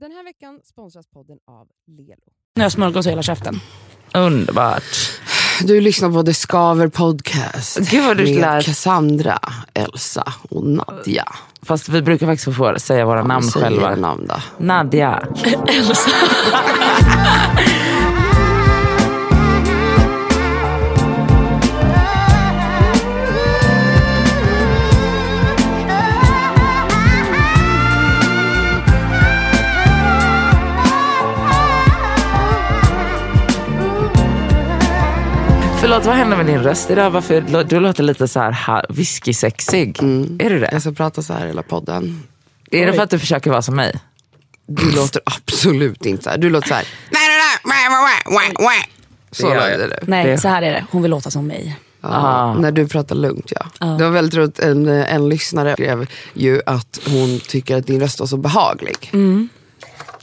Den här veckan sponsras podden av Lelo. Nu har jag smörgås i hela käften. Underbart. Du lyssnar på The Skaver podcast Gud vad du med lär. Cassandra, Elsa och Nadja. Fast vi brukar faktiskt få säga våra namn Säg era själva. namn då. Nadja. Förlåt, vad händer med din röst idag? Varför, du låter lite så här whisky-sexig. Är du det? Jag ska prata så här hela podden. Är det för att du försöker vara som mig? Du låter absolut inte så här. Du låter så här. Så låter du. Nej, så här är det. Hon vill låta som mig. Ja, Ah. När du pratar lugnt ja. Det var väldigt roligt, en, en lyssnare skrev ju att hon tycker att din röst var så behaglig.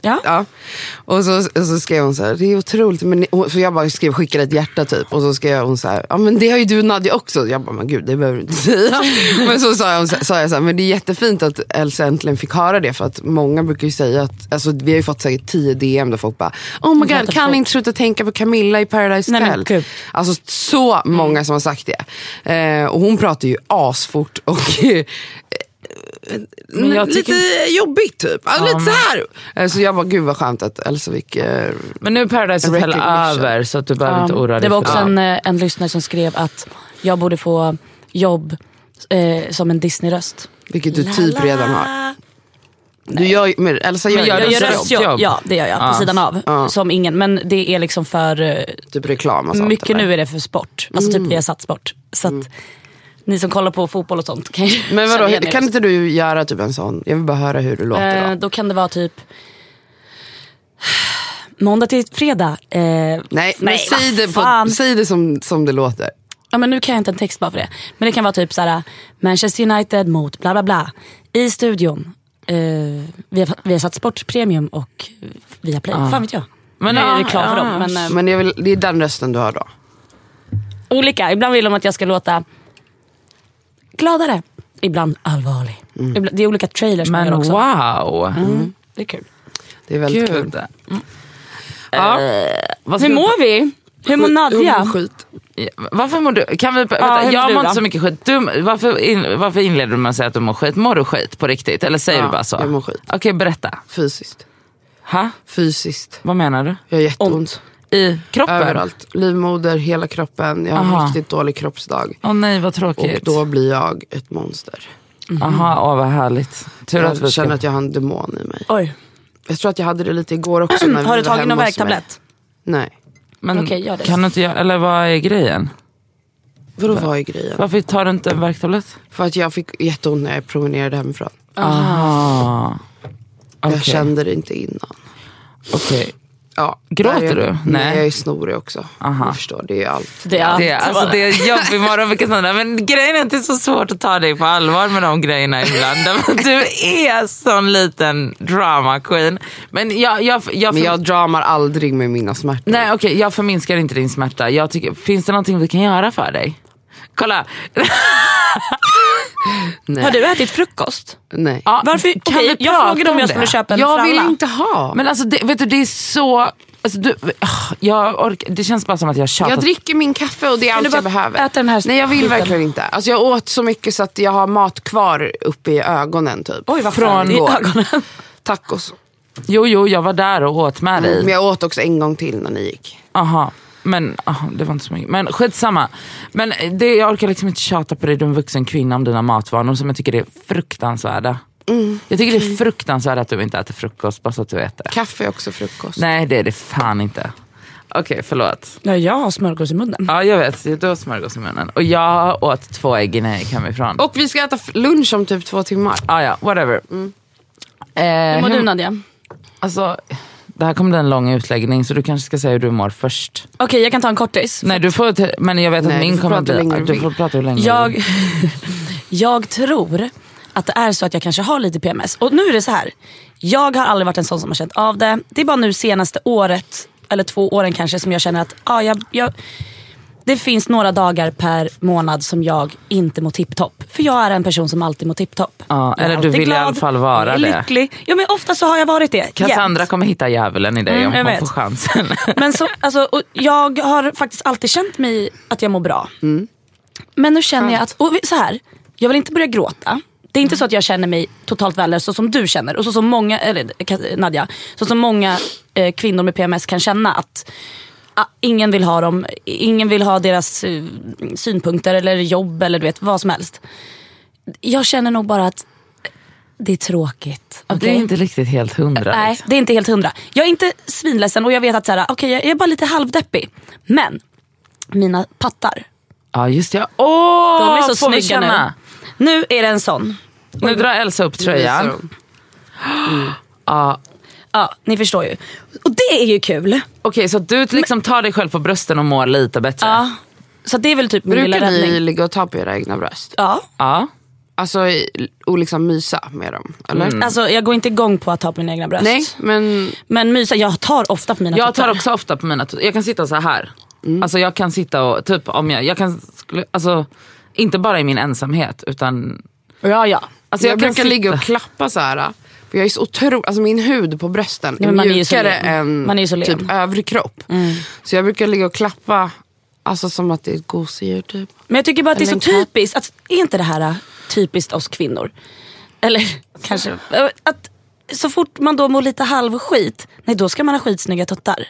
Ja. Ja. Och så, och så skrev hon så här, det är otroligt. Men, så jag bara skrev, skickade ett hjärta typ. Och så skrev hon så här, ja men det har ju du Nadja också. Jag bara, men gud det behöver du inte säga. men så sa jag, sa jag så här, men det är jättefint att Elsa äntligen fick höra det. För att många brukar ju säga att, alltså vi har ju fått säkert 10 DM där folk bara, oh my god kan inte sluta tänka på Camilla i Paradise Hotel? gud. Alltså så många som har sagt det. Eh, och hon pratar ju asfort och Men jag lite tycker- jobbigt typ. Alltså, Ja, lite så här. Så jag bara, gud vad skönt att Elsa fick eh, Men nu är Paradise Hotel över så att du behöver Ja. inte oroa dig det var också en, eh, en lyssnare som skrev att jag borde få jobb eh, som en Disney-röst. Vilket du typ redan har. Du gör, men Elsa gör, Men gör gör röstjobb. Ja, det gör jag. Ja. På sidan av. Ja. Som ingen. Men det är liksom för... eh, Typ reklam och sånt. mycket eller? nu är det för sport. Alltså typ vi har satt sport. Så att ni som kollar på fotboll och sånt kan ju Men vadå, kan inte du göra typ en sån? Jag vill bara höra hur du låter Eh, då. då kan det vara typ måndag till fredag. Eh, Nej, men nej, säg vad det, på, säg det som, som det låter. Ja, men nu kan jag inte en text bara för det. Men det kan vara typ så här: Manchester United mot bla bla bla. I studion. Eh, vi, har, vi har satt Sportpremium och via Play. Fan vet jag. Men Men nu är reklam för ja. dem. Men, eh, Men jag vill, det är den rösten du har då. olika. Ibland vill de att jag ska låta gladare. Ibland allvarlig. Ibland, det är olika trailers man Men också. wow. Mm, det är kul. Det är väldigt kul. Gud. Ja. vad ska Hur mår vi? Hur mår Nadja? Oh, skit. Varför mår du? Kan vi, vänta, hur mår jag mår inte så mycket skit. Du, varför, in, varför inleder du med att säga att du mår skit? Mår du skit på riktigt? Eller säger Ja, du bara så? jag mår skit. Okej, berätta. Fysiskt. Ha? Fysiskt. Vad menar du? Jag har jätteont. Ont. I kroppen? Överallt. Livmoder, hela kroppen. Jag har Aha. en riktigt dålig kroppsdag. Åh nej, vad Och tråkigt. då blir jag ett monster. Aha, åh vad härligt. Tur att vi Jag ska... känner att jag har en demon i mig. Oj. Jag tror att jag hade det lite igår också. När Har du tagit någon värktablett? Nej. Men Okej, gör det. kan du inte göra, eller vad är grejen? Vadå vad är grejen? Varför tar du inte en värktablett? För att jag fick jätteont när jag promenerade hemifrån. Aha. Jag Okej. kände det inte innan. Okej. Ja, Gråter är- du? Nej. Jag är snorig också. Aha. Jag förstår, det är allt. Det är allt. Det, är- alltså, det är jobbig morgon. Men grejen är att det är så svårt att ta dig på allvar med de grejerna ibland. Du är sån liten drama queen. Men jag, jag, jag, Men jag dramar aldrig med mina smärtor. Nej okej, jag förminskar inte din smärta. Jag tycker, finns det någonting vi kan göra för dig? Kolla. Nej. Har du ätit frukost? Nej. Ja, Varför? kan vi jag frågade om jag det? skulle köpa en jag fralla. vill inte ha. Men alltså det, vet du, det är så... Alltså, du, ah, jag orkar, det känns bara som att jag tjatat. Jag dricker min kaffe och det är allt jag behöver. äta den här Nej jag vill verkligen inte. Alltså, jag åt så mycket så att jag har mat kvar uppe i ögonen typ. Oj, vad Från. I ögonen. Tacos. Jo, jo, jag var där och åt med dig. Men jag åt också en gång till när ni gick. Aha. Men aha, det var inte så mycket. Men skitsamma. Men det, jag orkar liksom inte tjata på dig, du är en vuxen kvinna, om dina matvanor som jag tycker är fruktansvärda. Jag tycker det är fruktansvärt att du inte äter frukost, bara så att du vet det. Kaffe är också frukost. Nej, det är det fan inte. Okej, förlåt. Ja, jag har smörgås i munnen. Ja, jag vet. Du har smörgås i munnen. Och jag åt två ägg innan jag gick hemifrån. Och vi ska äta lunch om typ två timmar. Ah, ja, whatever. Mm. Eh, Hur mår du Nadja? Alltså, det här kommer bli en lång utläggning så du kanske ska säga hur du mår först. Okej, jag kan ta en kortis. Nej, du får, men jag vet att Nej, min kommer bli... du får prata hur länge Jag, jag tror att det är så att jag kanske har lite PMS. Och nu är det så här. Jag har aldrig varit en sån som har känt av det. Det är bara nu senaste året, eller två åren kanske, som jag känner att ah, jag, jag, det finns några dagar per månad som jag inte mår tipptopp. För jag är en person som alltid mår tipptopp. Ja, eller du vill i alla fall vara är det. lycklig. Ja men ofta så har jag varit det. Cassandra jämt. kommer hitta djävulen i dig Mm, om hon vet. får chansen. Men så, alltså, jag har faktiskt alltid känt mig att jag mår bra. Men nu känner jag att, och så här, jag vill inte börja gråta. Det är inte så att jag känner mig totalt värdelös så som du känner och så som många, eller Nadja, så som många eh, kvinnor med PMS kan känna att ingen vill ha dem, ingen vill ha deras eh, synpunkter eller jobb eller du vet vad som helst. Jag känner nog bara att det är tråkigt. Det är inte riktigt helt hundra. Nej, liksom. det är inte helt hundra. Jag är inte svinledsen och jag vet att så här, okay, jag är bara lite halvdeppig. Men mina pattar, Ja just det. Åh, de är så får snygga nu. känna? Nu är det en sån. Nu drar Elsa upp tröjan. hon. Ja. Ja, ni förstår ju. Och det är ju kul. Okej så att du liksom tar dig själv på brösten och mår lite bättre? Ja. Så det är väl typ min lilla Brukar ni räddning. ligga och ta på era egna bröst? Ja. Ja. Alltså i- och liksom mysa med dem? Eller? Mm. Alltså jag går inte igång på att ta på mina egna bröst. Nej, men Men mysa, jag tar ofta på mina Jag tuttar. tar också ofta på mina tuttar. Jag kan sitta så här. Alltså jag kan sitta och, typ om jag, jag kan, skulle, alltså inte bara i min ensamhet utan Ja, ja. Alltså jag, jag, kan brukar sitta- ligga och klappa så här. För jag är så otroligt, alltså min hud på brösten Ja, är men man är ju så mjukare än Man är så typ övrig kropp. Så jag brukar ligga och klappa, alltså som att det är ett gosedjur typ. Men jag tycker bara att det är Eller så typiskt. Att, är inte det här äh, typiskt oss kvinnor? Eller kanske... äh, Att så fort man då mår lite halvskit, nej då ska man ha skitsnygga tuttar.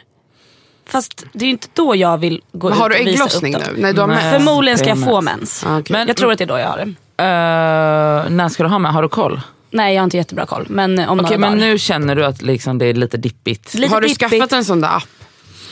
Fast det är ju inte då jag vill gå Men ut har och visa ägglossning upp dem. nu? Nej, du har Nej. mens. Förmodligen ska jag få mens. Ah, okej. Men- jag tror att det är då jag har det. Eh, när ska du ha med? Har du koll? Nej jag har inte jättebra koll. Men om Okej några men dagar. nu känner du att liksom det är lite dippigt. Lite har du dippigt. skaffat en sån där app?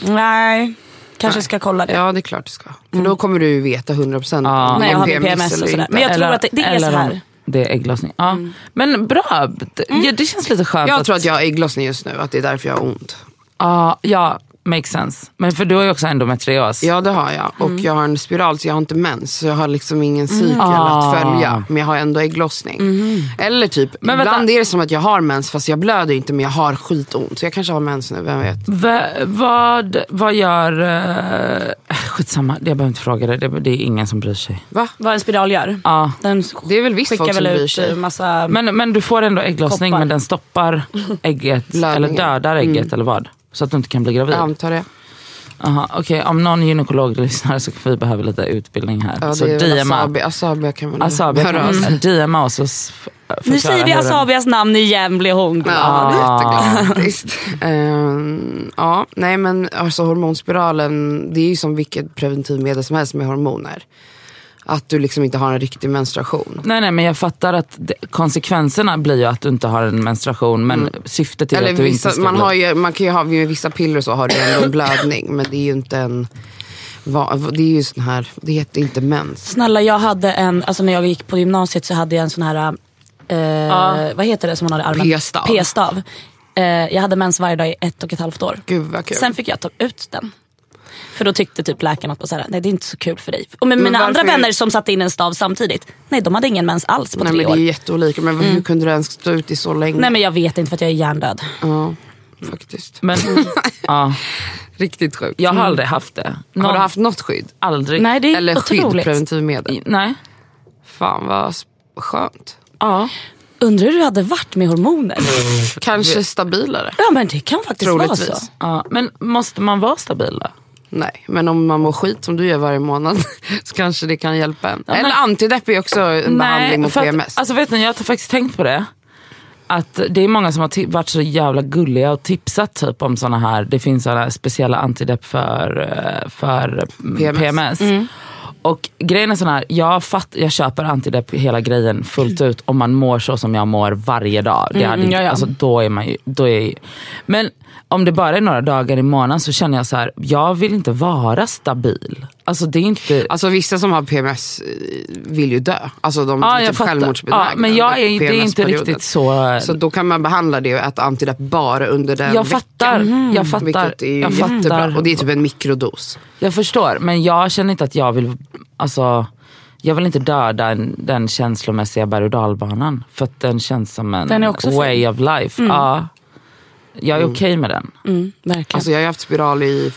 Nej, kanske ska kolla det. Ja det är klart du ska. För då kommer du ju veta 100% Ja. om Nej, jag har min PMS och eller sådär. inte. Men jag tror att det, det är så eller här. Det är ägglossning. Ja. Men bra, det, ja, det känns lite skönt. Jag att, tror att jag har ägglossning just nu, att det är därför jag har ont. Ja, ja, makes sense. Men för du har ju också endometrios. Ja det har jag. Och Mm. jag har en spiral så jag har inte mens. Så jag har liksom ingen cykel Ah. att följa. Men jag har ändå ägglossning. Eller typ, Men vänta. ibland är det som att jag har mens fast jag blöder inte men jag har skitont. Så jag kanske har mens nu, vem vet. Va, vad, vad gör... Uh, skitsamma, jag behöver inte fråga det. det. Det är ingen som bryr sig. Va? Vad en spiral gör. Ja. Den Det är väl visst folk som bryr sig. massa... Men, men du får ändå ägglossning Koppar. men den stoppar ägget, eller dödar ägget eller vad? Så att du inte kan bli gravid? Jag antar det. Aha, Okej, om någon gynekolog lyssnar så kan vi behöva lite utbildning här. Ja, så DMa. Asabi. Asabi kan man Asabi höra kan DMa oss och s- f- Nu säger vi hur den- Asabias namn igen blir hon glad. Ja, det är Ah. jätteglad. Ehm, ja, nej men alltså hormonspiralen, det är ju som vilket preventivmedel som helst med hormoner. Att du liksom inte har en riktig menstruation. Nej nej men jag fattar att det, konsekvenserna blir ju att du inte har en menstruation men syftet är Eller att du vissa, inte ska man, har ju, man kan ju ha, med vissa piller så har du ändå en blödning. Men det är ju inte en, va, det är ju sån här, det heter inte mens. Snälla jag hade en, alltså när jag gick på gymnasiet så hade jag en sån här, eh, vad heter det som man har i armen? P-stav. P-stav. Eh, jag hade mens varje dag i ett och ett halvt år. Gud vad kul. Sen fick jag ta ut den. För då tyckte typ läkaren att så här, nej det är inte så kul för dig. Och med Men mina andra vänner som satte in en stav samtidigt, nej de hade ingen mens alls på Nej tre men det år. är ju jätteolika. Men hur kunde du ens stå ut i så länge? Nej men jag vet inte för att jag är hjärndöd. Ja, faktiskt. Men, ja, Riktigt sjukt. jag har aldrig haft det. Någon, Har du haft något skydd? Aldrig. Nej det är Eller skydd, otroligt. preventivmedel? Nej. Fan vad skönt. Ja. Undrar hur du hade varit med hormoner? Kanske stabilare. Ja men det kan faktiskt vara så. Ja. Men måste man vara stabil då? Nej, men om man mår skit som du gör varje månad så kanske det kan hjälpa en. men- Eller antidepp är också en behandling mot att- PMS. Alltså vet ni, jag har faktiskt tänkt på det. Att det är många som har varit så jävla gulliga och tipsat typ om såna här, det finns här speciella antidepp för, eh, för mm, PMS. PMS. Och grejen är sån här, jag, fatt, jag köper antidepp hela grejen fullt ut om man mår så som jag mår varje dag. Det hade inte, ja, ja. Alltså, då är man ju, då är men om det bara är några dagar i månaden så känner jag så här, jag vill inte vara stabil. Alltså det är inte... Alltså vissa som har PMS eh, vill ju dö. Alltså de Ja, är typ fattar. självmordsbenägna. Ja, men jag är, det är inte riktigt så... Så då kan man behandla det och äta antidepp bara under den jag veckan. fattar, jag fattar. Vilket är jag jättebra. fattar. Och det är typ en mikrodos. Jag förstår, men jag känner inte att jag vill, alltså, jag vill inte döda en, den känslomässiga berg och dalbanan. För att den känns som en Den way of life. Ja, jag är okej med den. Mm, verkligen. Alltså jag har haft spiral i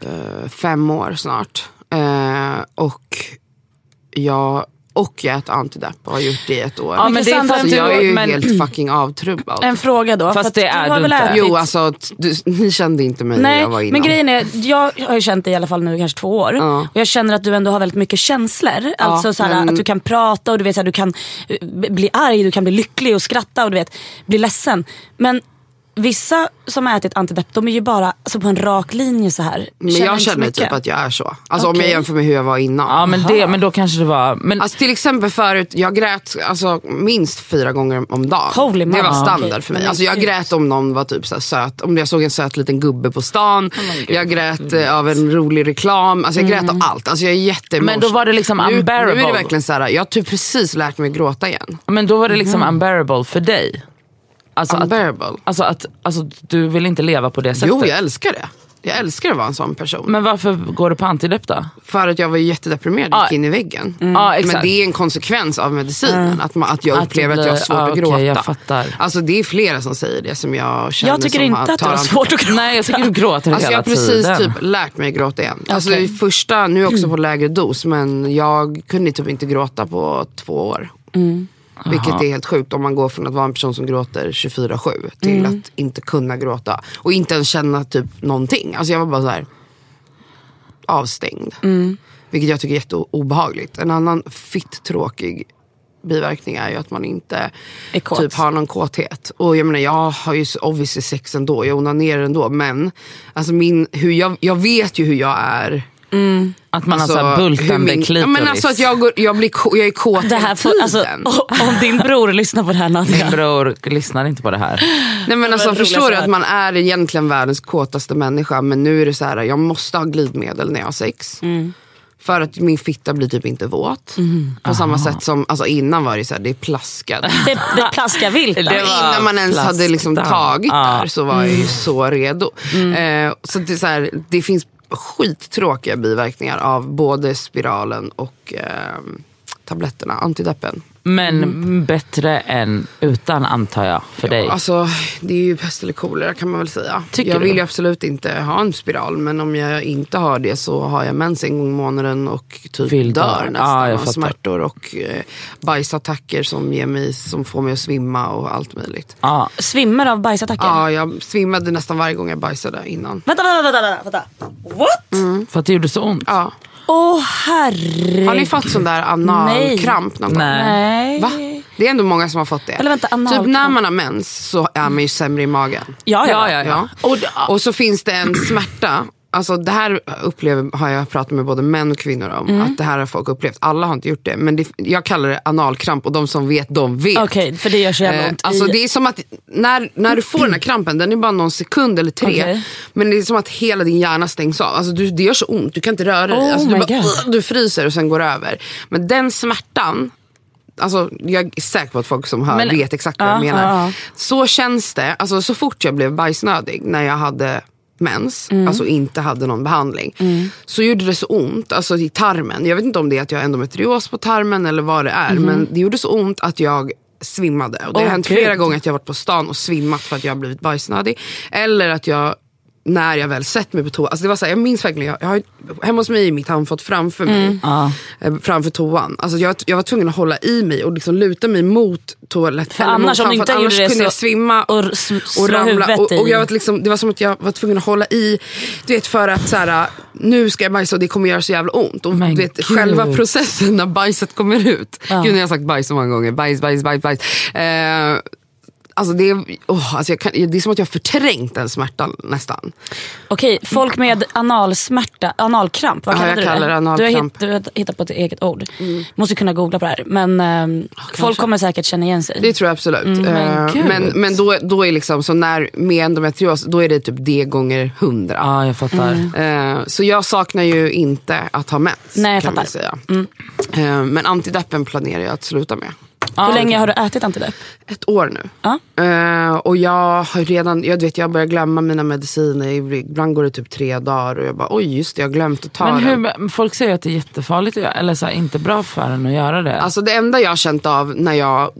eh, fem år snart. Eh, och jag och jag äter antidepp och har gjort det i ett år. Ja, men det är Cassandra, för att så jag är ju men, helt fucking avtrubbad. En fråga då. Fast det är har du inte. ätit- Jo alltså, du, ni kände inte mig när Nej, jag var innan. men grejen är, jag har ju känt dig i alla fall nu kanske två år. Ja. Och jag känner att du ändå har väldigt mycket känslor. alltså såhär, men- att du kan prata och du vet, såhär, du kan eh, bli arg, du kan bli lycklig och skratta och du vet, bli ledsen. Men vissa som har ätit antidepp, de är ju bara alltså, på en rak linje så här. Men jag känner typ att jag är så. Alltså om jag jämför med hur jag var innan. ja, men, det, men då kanske det var... Men, Alltså till exempel förut, jag grät alltså, minst fyra gånger om dagen. Holy det var standard Okej. för mig. Alltså, jag grät om någon var typ så här söt, om jag såg en söt liten gubbe på stan. jag grät eh, av en rolig reklam. Alltså, jag grät av allt. Alltså, jag är jätte Men då var det liksom nu, nu är unbearable. det verkligen så här, jag har typ precis lärt mig gråta igen. men då var det liksom Mhm. unbearable för dig. Alltså att, Unbearable. alltså att alltså, du vill inte leva på det sättet. Jo, jag älskar det. Jag älskar att vara en sån person. Men varför går du på antidepp då? För att jag var jättedeprimerad och Ja. gick in i väggen. Ja, Men exakt. det är en konsekvens av medicinen. Att, man, att jag Att det upplever att jag har svårt ja, att gråta. jag fattar. Alltså det är flera som säger det som jag känner Jag tycker inte att du har svårt att gråta. Nej jag tycker du gråter Alltså jag hela har precis tiden. typ lärt mig gråta igen. Alltså Okej. i första, nu är jag också på lägre dos men jag kunde typ inte gråta på två år. Mm. Vilket är helt sjukt om man går från att vara en person som gråter 24-7 till Mm. att inte kunna gråta. Och inte ens känna typ någonting. Alltså jag var bara så här avstängd. Mm. Vilket jag tycker är jätteobehagligt. En annan fitt tråkig biverkning är ju att man inte typ har någon kåthet. Och jag menar jag har ju obviously sex ändå, jag onanerar ändå. Men alltså min, hur jag, jag vet ju hur jag är. Att man Alltså, har så här bultande min- klitoris. ja, men alltså att jag, går, jag, blir, jag är kåt Det här får, alltså, om din bror lyssnar på det här Nadja. Min bror lyssnar inte på det här. Nej, men alltså, förstår du att man är egentligen världens kåtaste människa men nu är det så här, jag måste ha glidmedel när jag har sex. Mm. För att min fitta blir typ inte våt. På samma sätt som alltså innan var det så här, det plaskade. Det, det plaskar vilt. Innan man ens plast hade liksom tagit Ja. där så var jag ju så redo. Eh, så det, är så här, det finns skittråkiga biverkningar av både spiralen och eh, tabletterna, antideppen. Men bättre än utan antar jag för dig. Alltså, det är ju pest eller kolera kan man väl säga. Tycker jag du? vill ju absolut inte ha en spiral men om jag inte har det så har jag mens en gång i månaden och typ Vill dö. dör nästan Ja, smärtor och eh, bajsattacker som, ger mig, som får mig att svimma och allt möjligt. Ja. Svimmar av bajsattacker. Ja, jag svimmade nästan varje gång jag bajsade innan. Vänta, vänta, vänta, vänta. What? För att det gjorde så ont. Ja. Åh herregud. Har ni fått sån där analkramp någon gång? Nej. Va? Det är ändå många som har fått det. Eller vänta, typ när man har mens så är man ju sämre i magen. Ja, ja, Ja, ja, ja. Ja. Och, Och så finns det en smärta. Alltså det här upplever, har jag pratat med både män och kvinnor om. Mm. Att det här har folk upplevt. Alla har inte gjort det. Men det, jag kallar det analkramp och de som vet, de vet. Okej, för det gör så jävla Eh, ont. alltså i... det är som att när, när du får den här krampen, den är bara någon sekund eller tre. Okej. Men det är som att hela din hjärna stängs av. Alltså du, det gör så ont, du kan inte röra dig. Oh Alltså du, bara. "Ugh", du fryser och sen går det över. Men den smärtan, Alltså, jag är säker på att folk som hör Men- vet exakt vad jag Ja, menar. ja, ja. Så känns det, alltså, så fort jag blev bajsnödig när jag hade mens, Mm. alltså inte hade någon behandling. Så gjorde det så ont alltså, i tarmen. Jag vet inte om det är att jag har endometrios på tarmen eller vad det är. Men det gjorde så ont att jag svimmade. Och det har Mhm. Åh, hänt flera gånger att jag har varit på stan och svimmat för att jag har blivit bajsnödig. Eller att jag när jag väl sett mig på toa. Alltså det var så här, jag minns verkligen, jag, jag har, hemma hos mig är mitt handfat framför mig. Mm. Eh, Framför toan. Alltså jag, jag var tvungen att hålla i mig och liksom luta mig mot toaletten. Annars, mot handfat, annars kunde jag svimma och och ramla. Och, och jag var liksom, det var som att jag var tvungen att hålla i, du vet för att så här, nu ska jag bajsa och det kommer göra så jävla ont. Och Men du vet, själva processen när bajset kommer ut. Ja. Gud, nu har jag sagt bajs så många gånger. Bajs, bajs, bajs, bajs. Eh, Alltså det, är, åh, alltså jag kan, det är som att jag har förträngt den smärtan nästan. Okej, folk med analsmärta, analkramp, vad Ja, kallar jag du det? kallar det Du har, analkramp. hitt, du har hittat på ett eget ord. Måste kunna googla på det här. Men ehm, folk kommer säkert känna igen sig. Det tror jag absolut. Mm, Eh, gud. men men då, då är liksom, så när, med endometrios, då är det typ det gånger hundra. ja, jag fattar. Mm. Eh, så jag saknar ju inte att ha mens. Nej, jag kan man fattar. Mm. säga. Eh, men antideppen planerar jag att sluta med. Hur länge har du ätit antidepp? Ett år nu. Ja. Eh, och jag har redan, jag vet jag börjar glömma mina mediciner. Ibland går det typ tre dagar och jag bara oj just det, jag har glömt att ta Men den. hur, folk säger att det är jättefarligt att göra, eller så här, inte bra för en att göra det. Alltså det enda jag har känt av när jag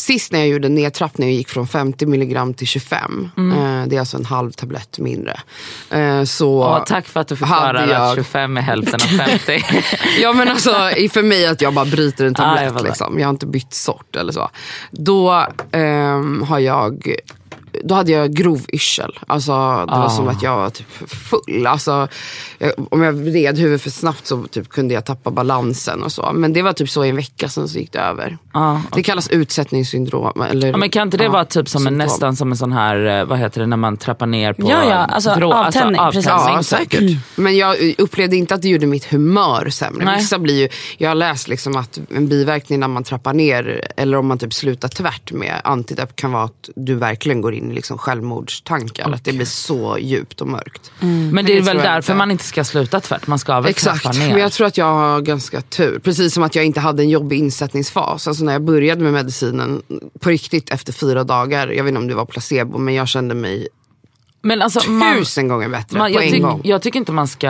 sist när jag gjorde nedtrappning och gick från 50 milligram till 25. Eh, det är alltså en halv tablett mindre. Eh, så Åh, tack för att du förklarar jag- att 25 är hälften av 50. Ja men alltså för mig att jag bara bryter en Ah, jag tablett. fattar. liksom. Jag har inte bytt sort eller så. Då ehm, har jag då hade jag grov yrsel. Alltså, det var Ah. som att jag var typ full. Alltså, jag, om jag vred huvudet för snabbt så typ kunde jag tappa balansen och så. Men det var typ så i en vecka sen så gick det över. Ja, Det kallas utsättningssyndrom. Eller, Ja, men kan inte det ja, vara typ som en, nästan som en sån här, eh, vad heter det, när man trappar ner på Ja, ja, alltså avtändning, precis. Ja, typ. säkert. Men jag upplevde inte att det gjorde mitt humör sämre. Nej. Vissa blir ju, jag har läst liksom att en biverkning när man trappar ner eller om man typ slutar tvärt med antidepp kan vara att du verkligen går in i liksom självmordstankar. Att det blir så djupt och mörkt. Men det är väl därför inte. man inte ska sluta tvärt. Man ska väl Exakt, ner. men jag tror att jag har ganska tur. Precis som att jag inte hade en jobbig insättningsfas. Alltså när jag började med medicinen på riktigt efter fyra dagar, jag vet inte om det var placebo, men jag kände mig Men alltså, man, tusen gånger bättre man, på jag, en tyck, gång. jag tycker inte man ska,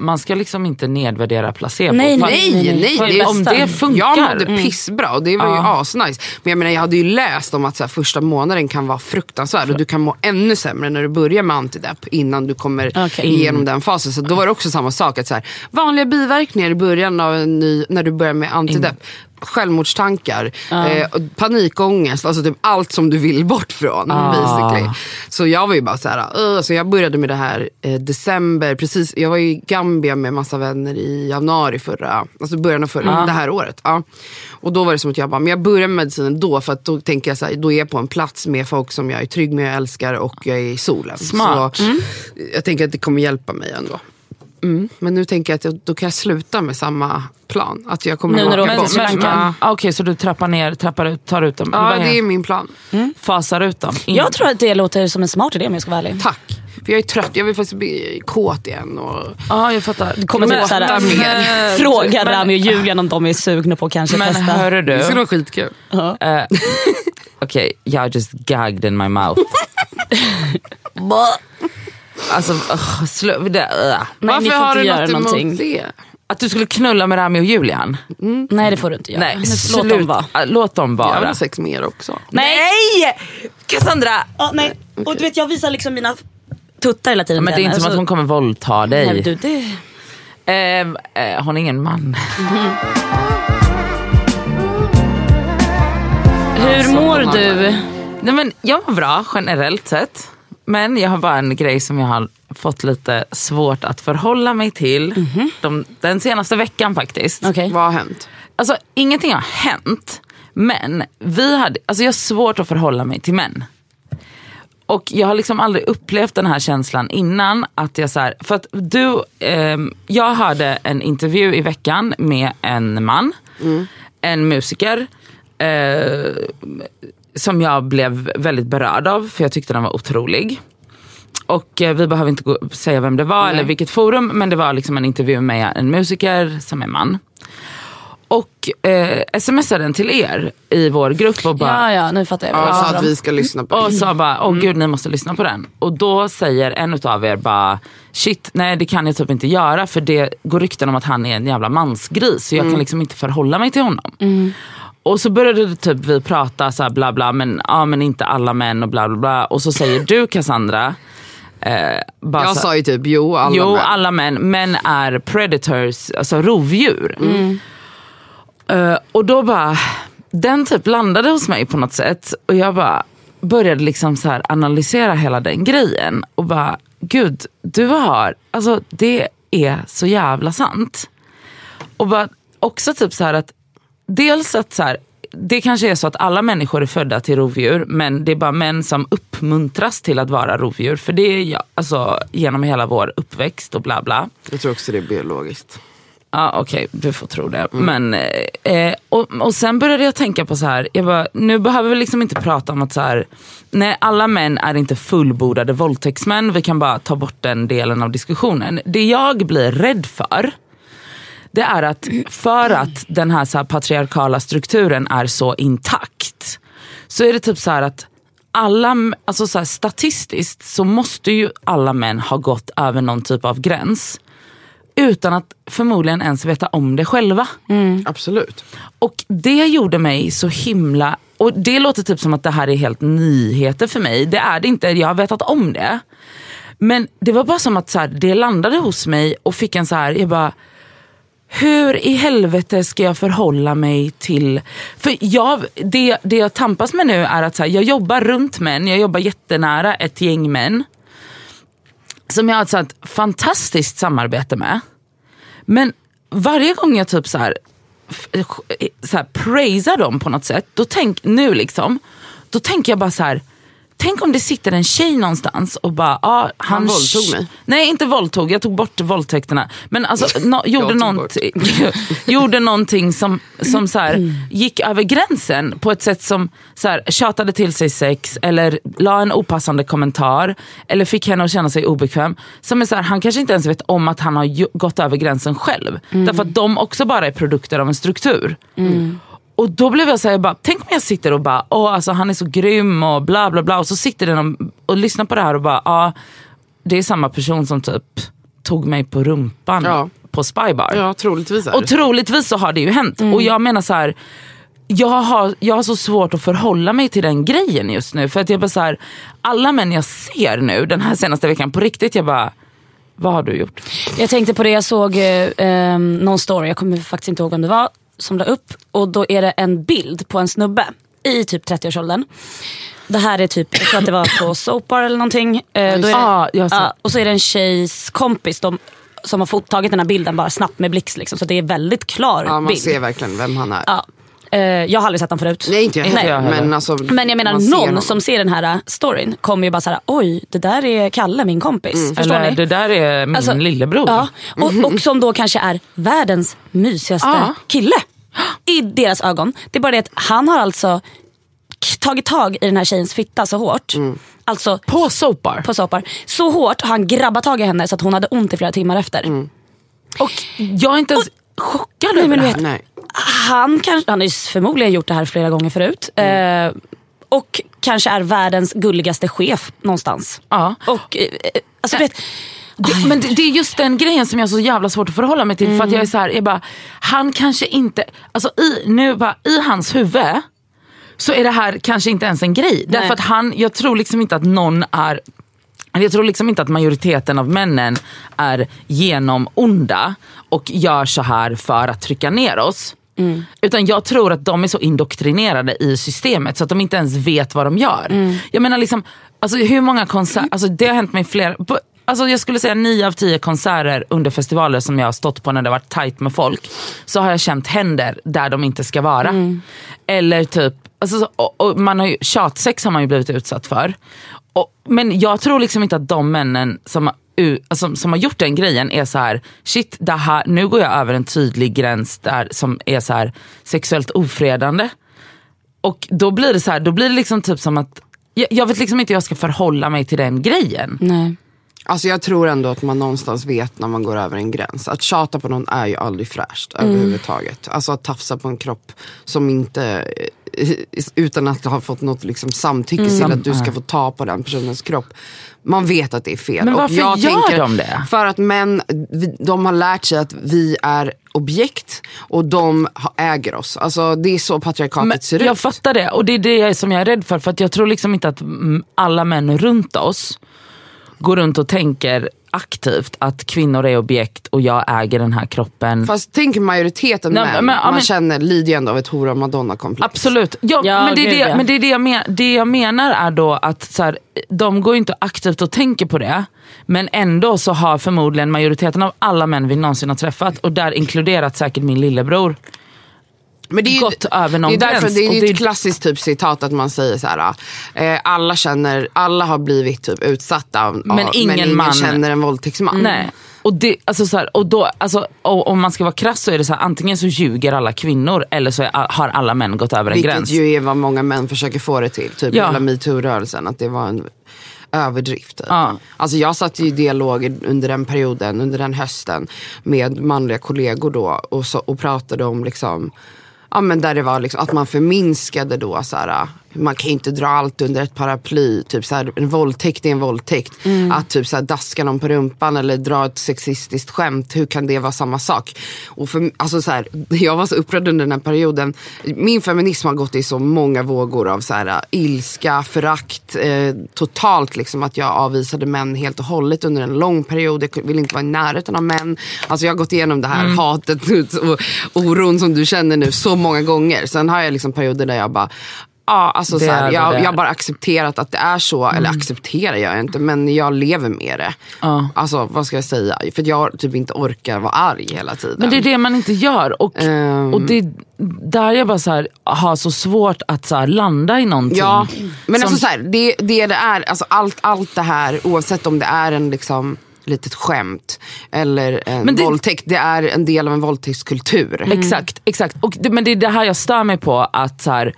man ska liksom inte nedvärdera placebo. Nej, För- nej, Nej, nej, det om det funkar. Jag mådde pissbra och det var ju Ja. asnice. Men jag menar jag hade ju läst om att så här, första månaden kan vara fruktansvärd och du kan må ännu sämre när du börjar med antidepp innan du kommer Okej. igenom den fasen. Så då var det också samma sak. Att så här, vanliga biverkningar i början av en ny, när du börjar med antidepp. Självmordstankar, eh, och panikångest, alltså typ allt som du vill bort från. Basically. Så jag var ju bara så här, "Ugh." så jag började med det här eh, december, precis, jag var i Gambia med massa vänner i januari förra, alltså början av förra, det här året. Ja. Och då var det som att jag bara, men jag börjar med medicinen då för att då tänker jag så här, då är jag på en plats med folk som jag är trygg med, jag älskar och jag är i solen. Smart. Så jag tänker att det kommer hjälpa mig ändå. Mm. Men nu tänker jag att jag, då kan jag sluta med samma plan. Att jag kommer Nu när du åka åker bort. till Sri Lanka. Ah, Okej, så du trappar ner, trappar ut, tar ut dem? Ja, det är min plan. Fasar ut dem? In- Jag tror att det låter som en smart idé om jag ska vara ärlig. Tack. För jag är trött, jag vill faktiskt bli kåt igen. Och... Ja, jag fattar. Du kommer typ Men- såhär, men- fråga men- Rami och Julian om de är sugna på att kanske Men testa. hörru du. Det skulle vara skitkul. Eh, Okej, jag just gagged in my mouth. alltså, uh, slö, det, uh. Nej, ni får har inte du göra något någonting. emot det? Att du skulle knulla med Rami och Julian? Nej det får du inte göra. Nej, låt dem vara. Ah, Låt dem Jag vill vara. ha sex med er också. Nej! Cassandra! Ja, nej. Och du vet jag visar liksom mina tuttar hela tiden Men det är inte henne, som att hon kommer våldta Nej, dig. men du, det... Ehm, eh, hon är ingen man. Hur mår du? Nej, men jag mår bra generellt sett. Men jag har bara en grej som jag har fått lite svårt att förhålla mig till. De, den senaste veckan faktiskt. Okej. Vad har hänt? Alltså ingenting har hänt. Men vi hade, alltså jag har svårt att förhålla mig till män. Och jag har liksom aldrig upplevt den här känslan innan. Att jag så här, för att du, ehm, jag hörde en intervju i veckan med en man, en musiker. Eh, som jag blev väldigt berörd av för jag tyckte den var otrolig. Och eh, vi behöver inte gå, säga vem det var Nej. eller vilket forum men det var liksom en intervju med en musiker som är man. Och eh, smsade den till er i vår grupp och bara Ja, ja, nu fattar jag. Ja, så pratar att vi ska lyssna på och det. sa bara, åh gud ni måste lyssna på den. Och då säger en utav er bara, shit nej det kan jag typ inte göra för det går rykten om att han är en jävla mansgris så jag kan liksom inte förhålla mig till honom. Och så började typ vi prata så här bla bla men, ja, men inte alla män och bla bla bla. Och så säger du Cassandra, eh, Jag sa ju typ jo, alla jo, män. alla män. Män är predators, alltså rovdjur. Eh, och då bara, den typ landade hos mig på något sätt. Och jag bara började liksom så här analysera hela den grejen. Och bara, gud, du har, alltså det är så jävla sant. Och bara också typ så här att, dels att så här, det kanske är så att alla människor är födda till rovdjur men det är bara män som uppmuntras till att vara rovdjur. För det är ja, alltså, genom hela vår uppväxt och bla bla. Jag tror också det är biologiskt. Ja okej, du får tro det. Men, eh, och, och sen började jag tänka på så här, jag bara, nu behöver vi liksom inte prata om att så här, nej alla män är inte fullbordade våldtäktsmän, vi kan bara ta bort den delen av diskussionen. Det jag blir rädd för, det är att för att den här, så här patriarkala strukturen är så intakt, så är det typ så här att alla, alltså så här, statistiskt så måste ju alla män ha gått över någon typ av gräns utan att förmodligen ens veta om det själva. Absolut. Och det gjorde mig så himla... Och det låter typ som att det här är helt nyheter för mig. Det är det inte, jag har vetat om det. Men det var bara som att så här, det landade hos mig och fick en så här, jag bara hur i helvete ska jag förhålla mig till... För jag, det, det jag tampas med nu är att så här, jag jobbar runt män, jag jobbar jättenära ett gäng män. Som jag har ett sånt fantastiskt samarbete med. Men varje gång jag typ så här, eh, så här praisar dem på något sätt, då tänk, nu liksom, då tänker jag bara så här. Tänk om det sitter en tjej någonstans och bara, ah, han, Han våldtog mig. Nej inte våldtog, jag tog bort våldtäkterna. Men alltså no, gjorde, någonting, gjorde någonting som, som så här, gick över gränsen på ett sätt som så här, tjatade till sig sex eller la en opassande kommentar eller fick henne att känna sig obekväm. Som är så här, han kanske inte ens vet om att han har gått över gränsen själv. Därför att de också bara är produkter av en struktur. Och då blev jag bara, tänk om jag sitter och bara, åh alltså han är så grym och bla bla bla. Och så sitter den och, och lyssnar på det här och bara, ja det är samma person som typ tog mig på rumpan Ja. på Spybar. Ja, troligtvis är. Och troligtvis så har det ju hänt. Och jag menar så här. Jag har, jag har så svårt att förhålla mig till den grejen just nu. För att jag bara så här, alla män jag ser nu den här senaste veckan, på riktigt jag bara, vad har du gjort? Jag tänkte på det, jag såg eh, eh, någon story, jag kommer faktiskt inte ihåg vem det var, som la upp. Och då är det en bild på en snubbe i typ 30-årsåldern. Det här är typ, jag tror att det var på Soapbar eller någonting. Eh, då är det, sett. ja, och så är det en tjejs kompis de, som har fått, tagit den här bilden bara snabbt med blixt. Liksom, så det är väldigt klar Ja, man bild. ser verkligen vem han är. Ja. Eh, jag har aldrig sett den förut. Nej, inte jag Inte heller. Men, alltså, Men jag menar någon honom. som ser den här äh, storyn kommer ju bara säga oj det där är Kalle min kompis. Förstår Eller ni? det där är min Alltså, lillebror. Ja, och, och som då kanske är världens mysigaste Ja. kille. I deras ögon. Det är bara det att han har alltså tagit tag i den här tjejens fitta så hårt. Alltså På Soapbar. på soppar. Så hårt har han grabbat tag i henne så att hon hade ont i flera timmar efter. Och jag är inte ens chockad Nej, över men det här. vet- Nej. Han, kanske, han har ju förmodligen gjort det här flera gånger förut. Eh, och kanske är världens gulligaste chef någonstans. Ja. Och, eh, eh, alltså, du vet, Det, men det, det är just den grejen som jag har så jävla svårt att förhålla mig till. För att jag är så här, jag bara, han kanske inte, alltså i, nu bara, i hans huvud så är det här kanske inte ens en grej. Därför att han, jag tror liksom inte att någon är jag tror liksom inte att majoriteten av männen är genom onda och gör så här för att trycka ner oss. Utan jag tror att de är så indoktrinerade i systemet så att de inte ens vet vad de gör. Jag menar liksom, alltså hur många konserter, alltså det har hänt mig flera, alltså jag skulle säga nio av tio konserter under festivaler som jag har stått på när det varit tight med folk. Så har jag känt händer där de inte ska vara. Eller typ, alltså, så- och, och man har ju, tjatsex har man ju blivit utsatt för. Och, men jag tror liksom inte att de männen som, u- alltså, som har gjort den grejen är så här: shit det här, nu går jag över en tydlig gräns där som är så här sexuellt ofredande. Och då blir det så här, då blir det liksom typ som att, jag, jag vet liksom inte hur jag ska förhålla mig till den grejen. nej. Alltså jag tror ändå att man någonstans vet när man går över en gräns. Att tjata på någon är ju aldrig fräscht överhuvudtaget. Alltså att tafsa på en kropp som inte, utan att ha fått något liksom samtycke till att du ska få ta på den personens kropp. Man vet att det är fel. Men varför jag gör tänker, de det? För att män, de har lärt sig att vi är objekt och de äger oss. Alltså det är så patriarkatet Men ser jag ut. fattar det och det är det som jag är rädd för. För att jag tror liksom inte att mm, alla män runt oss går runt och tänker aktivt att kvinnor är objekt och jag äger den här kroppen. Fast tänk majoriteten Nej, män men- man men- känner lider ju ändå av ett hora madonna-komplex. Absolut. Ja, Ja, men det, är det, ja. men det, är det, jag men, det jag menar är då att så här, de går inte aktivt och tänker på det. Men ändå så har förmodligen majoriteten av alla män vi någonsin har träffat, och där inkluderat säkert min lillebror, Men det är ju, gått över någon det är därför gräns. det är ju det ett klassiskt typ citat att man säger så här. Eh, alla, känner, alla har blivit typ utsatta av, Men ingen men ingen man- känner en våldtäktsman. Nej. Och, det, alltså så här, och då, alltså, och, om man ska vara krass så är det så här, antingen så ljuger alla kvinnor eller så är, har alla män gått över en Vilket gräns. ju är vad många män försöker få det till. Typ Ja. hela metoo-rörelsen, att det var en överdrift. Typ. Ja. Alltså jag satt i dialog under den perioden, under den hösten med manliga kollegor då och, så, och pratade om liksom Ja, men där det var liksom, att man förminskade då så här, man kan inte dra allt under ett paraply. Typ så här, en våldtäkt är en våldtäkt. Att typ så här, daska någon på rumpan eller dra ett sexistiskt skämt, hur kan det vara samma sak? Och för, alltså så här, jag var så upprörd under den här perioden. Min feminism har gått i så många vågor av så här, ilska, förakt. Eh, totalt liksom att jag avvisade män helt och hållet under en lång period. Jag ville inte vara i närheten av män. Alltså jag har gått igenom det här hatet och oron som du känner nu så många gånger. Sen har jag liksom perioder där jag bara Ja, alltså Det så här, är jag, har bara accepterat att det är så. Eller accepterar jag inte, men jag lever med det. Ja. Alltså vad ska jag säga? För jag typ inte orkar vara arg hela tiden. Men det är det man inte gör. Och, Ehm. och det är där jag bara så här, har så svårt att så landa i någonting. Ja, men som- alltså så här, det, det det är, alltså allt, allt det här, oavsett om det är en liksom litet skämt eller en Men det- våldtäkt, det är en del av en våldtäktskultur. Exakt, exakt. Och det, men det är det här jag stör mig på. att så här,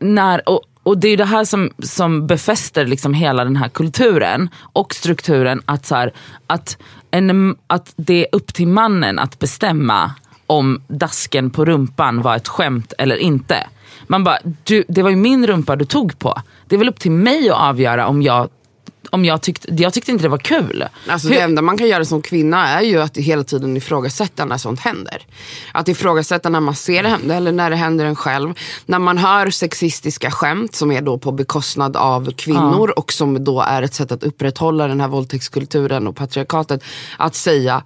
när, och, och det är det här som, som befäster liksom hela den här kulturen och strukturen. Att, så här, att, en, att det är upp till mannen att bestämma om dasken på rumpan var ett skämt eller inte. Man bara, du, det var ju min rumpa du tog på. Det är väl upp till mig att avgöra om jag, om jag tyckte, jag tyckte inte det var kul. Alltså Hur- det enda man kan göra som kvinna är ju att hela tiden ifrågasätta när sånt händer. Att ifrågasätta när man ser det hända eller när det händer en själv. När man hör sexistiska skämt som är då på bekostnad av kvinnor och som då är ett sätt att upprätthålla den här våldtäktskulturen och patriarkatet. Att säga,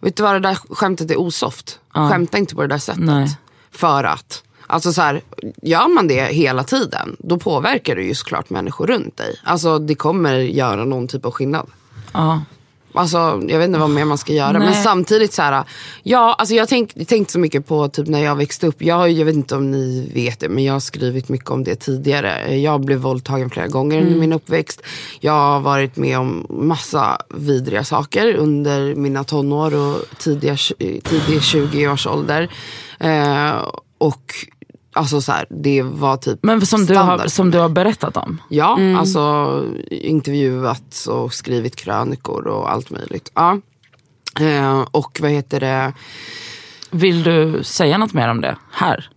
vet du vad det där skämtet är osoft. Skämta inte på det där sättet. Nej. För att. Alltså så här, gör man det hela tiden, då påverkar det ju såklart människor runt dig. Alltså det kommer göra någon typ av skillnad. Ja. Alltså, jag vet inte vad mer man ska göra. Nej. Men samtidigt så här, ja, alltså jag tänk, tänkte så mycket på typ när jag växte upp. Jag, har jag vet inte om ni vet det, men jag har skrivit mycket om det tidigare. Jag blev våldtagen flera gånger Mm. under min uppväxt. Jag har varit med om massa vidriga saker under mina tonår och tidiga, tidig 20-årsålder. Eh, och alltså så här, det var typ Men som du, har, som du har berättat om. Ja, alltså intervjuat och skrivit krönikor och allt möjligt. Ja. Eh, och vad heter det? Vill du säga något mer om det här?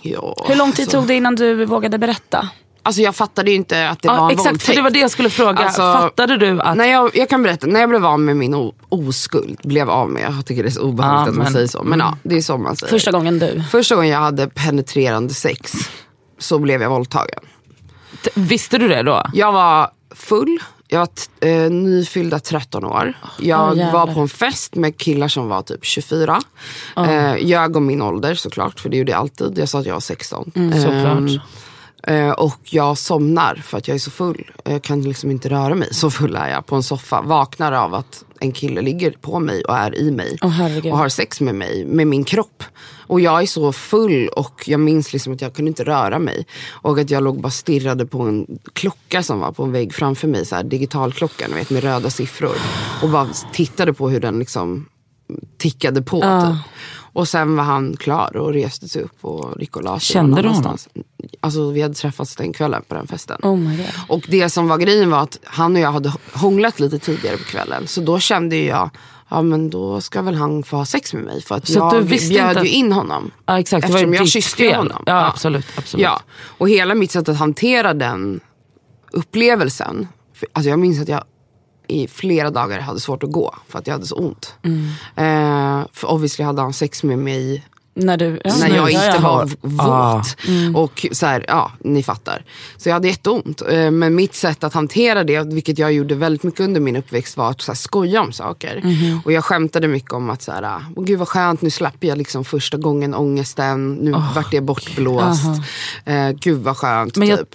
Ja, Hur lång tid alltså, tog det innan du vågade berätta? Alltså jag fattade ju inte att det var Ja, en exakt, våldtäkt. för det var det jag skulle fråga. Alltså, Fattade du att... När jag, jag kan berätta, när jag blev av med min oskuld, blev av med, jag tycker det är så obehagligt Ja, att man men- säger så. Men ja, det är så man säger. Första gången du. Första gången jag hade penetrerande sex så blev jag våldtagen. T- Visste du det då? Jag var full, jag var eh, nyfyllda 13 år. Jag jävlar. var på en fest med killar som var typ 24. Eh, jag om min ålder såklart, för det gjorde jag alltid. Jag sa att jag var 16. Såklart. Eh, och jag somnar för att jag är så full. Jag kan liksom inte röra mig, så full är jag på en soffa. Vaknar av att en kille ligger på mig och är i mig. Herregud. och har sex med mig, med min kropp. Och jag är så full och jag minns liksom att jag kunde inte röra mig. Och att jag låg bara stirrade på en klocka som var på en vägg framför mig. Så här, digitalklockan vet, med röda siffror. Och bara tittade på hur den liksom tickade på. Typ. Och sen var han klar och reste sig upp och gick och la sig Kände du honom? Alltså vi hade träffats den kvällen på den festen. Oh my God. Och det som var grejen var att han och jag hade hånglat lite tidigare på kvällen. Så då kände jag, ja men då ska väl han få ha sex med mig. För att Så jag bjöd inte ju in honom. Ja, exakt. Eftersom jag kysste fel. honom. Ja, absolut, absolut. Ja, och hela mitt sätt att hantera den upplevelsen. för- Alltså jag minns att jag i flera dagar hade svårt att gå för att jag hade så ont. Mm. Eh, för obviously hade han sex med mig När du... Ja, när jag ja, inte var v- Ah. våt. Och så här, ja, ni fattar. Så jag hade jätteont. Eh, Men mitt sätt att hantera det, vilket jag gjorde väldigt mycket under min uppväxt, var att så här, skoja om saker. Och jag skämtade mycket om att så här, åh gud vad skönt, nu slapp jag liksom första gången ångesten. Nu vart det bortblåst. Eh, gud vad skönt. Men jag- typ.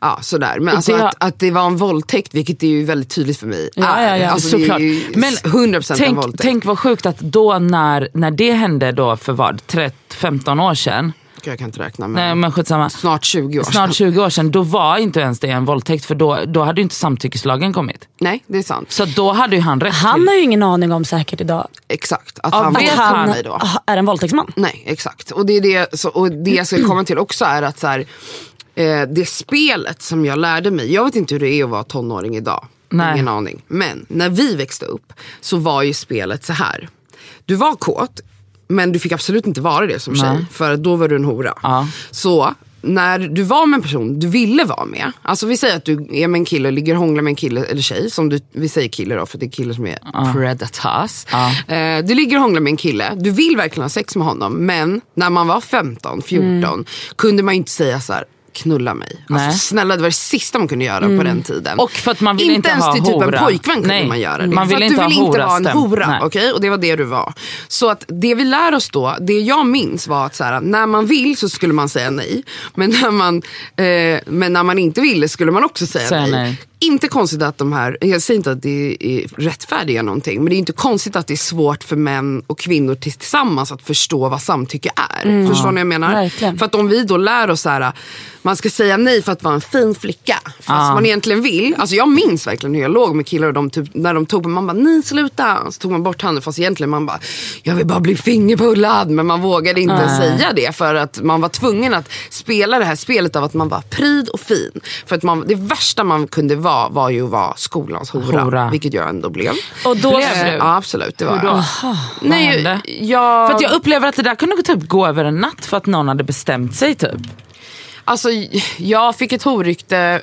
Ja, sådär. Men alltså det- att, att det var en våldtäkt, vilket är ju väldigt tydligt för mig. Ja, ja, ja. Alltså, det Såklart. är ju Men 100% en tänk, våldtäkt. tänk vad sjukt att då när, när det hände då för vad, 30, 15 år sedan. Jag kan inte räkna med. Nej men skitsamma. Snart 20 år sedan. Snart 20 år sedan, då var inte ens det en våldtäkt för då, då hade ju inte samtyckeslagen kommit. Nej, det är sant. Så då hade ju han rätt Han till... har ju ingen aning om säkert idag Exakt. Att Ja, han vet han- mig då. är en våldtäktsman. Nej, exakt. Och det, är det, så, och det jag ska komma till också är att så här, eh, det spelet som jag lärde mig, jag vet inte hur det är att vara tonåring idag. Nej. Ingen aning. Men när vi växte upp så var ju spelet så här. Du var kåt, Men du fick absolut inte vara det som tjej, Nej. för då var du en hora. Ja. Så när du var med en person du ville vara med, alltså vi säger att du är med en kille och ligger och hånglar med en kille eller tjej, som du, vi säger kille då för det är killar som är predators. Eh, du ligger och hånglar med en kille, du vill verkligen ha sex med honom men när man var 15, 14 kunde man ju inte säga så här. Knulla mig. Nej. Alltså, snälla det var det sista man kunde göra på den tiden. Och för att man ville inte ens ha till typ en hora. pojkvän kunde Nej, man göra det. man för ville att inte du ha vill inte vara en hora. Okej? Och det var det du var. Så att det vi lär oss då, det jag minns var att så här, när man vill så skulle man säga nej. Men när man, eh, men när man inte ville skulle man också säga, Säga nej. nej. Inte konstigt att de här, jag säger inte att det är rättfärdiga någonting, men det är inte konstigt att det är svårt för män och kvinnor tillsammans att förstå vad samtycke är. Förstår ni vad jag menar? verkligen. För att om vi då lär oss här, man ska säga nej för att vara en fin flicka. Fast Ja. man egentligen vill. Alltså jag minns verkligen hur jag låg med killar och de typ, när de tog på man bara nej sluta. Så tog man bort handen fast egentligen man bara jag vill bara bli fingerpullad. Men man vågade inte Nej. säga det för att man var tvungen att spela det här spelet av att man var pryd och fin. För att man, det värsta man kunde vara var ju att vara skolans hora. Hora. Vilket jag ändå blev. Och då, Blev du? Ja absolut det var jag. Vad Nej, hände? jag... För att jag upplever att det där kunde typ gå över en natt för att någon hade bestämt sig typ. Alltså, jag fick ett horrykte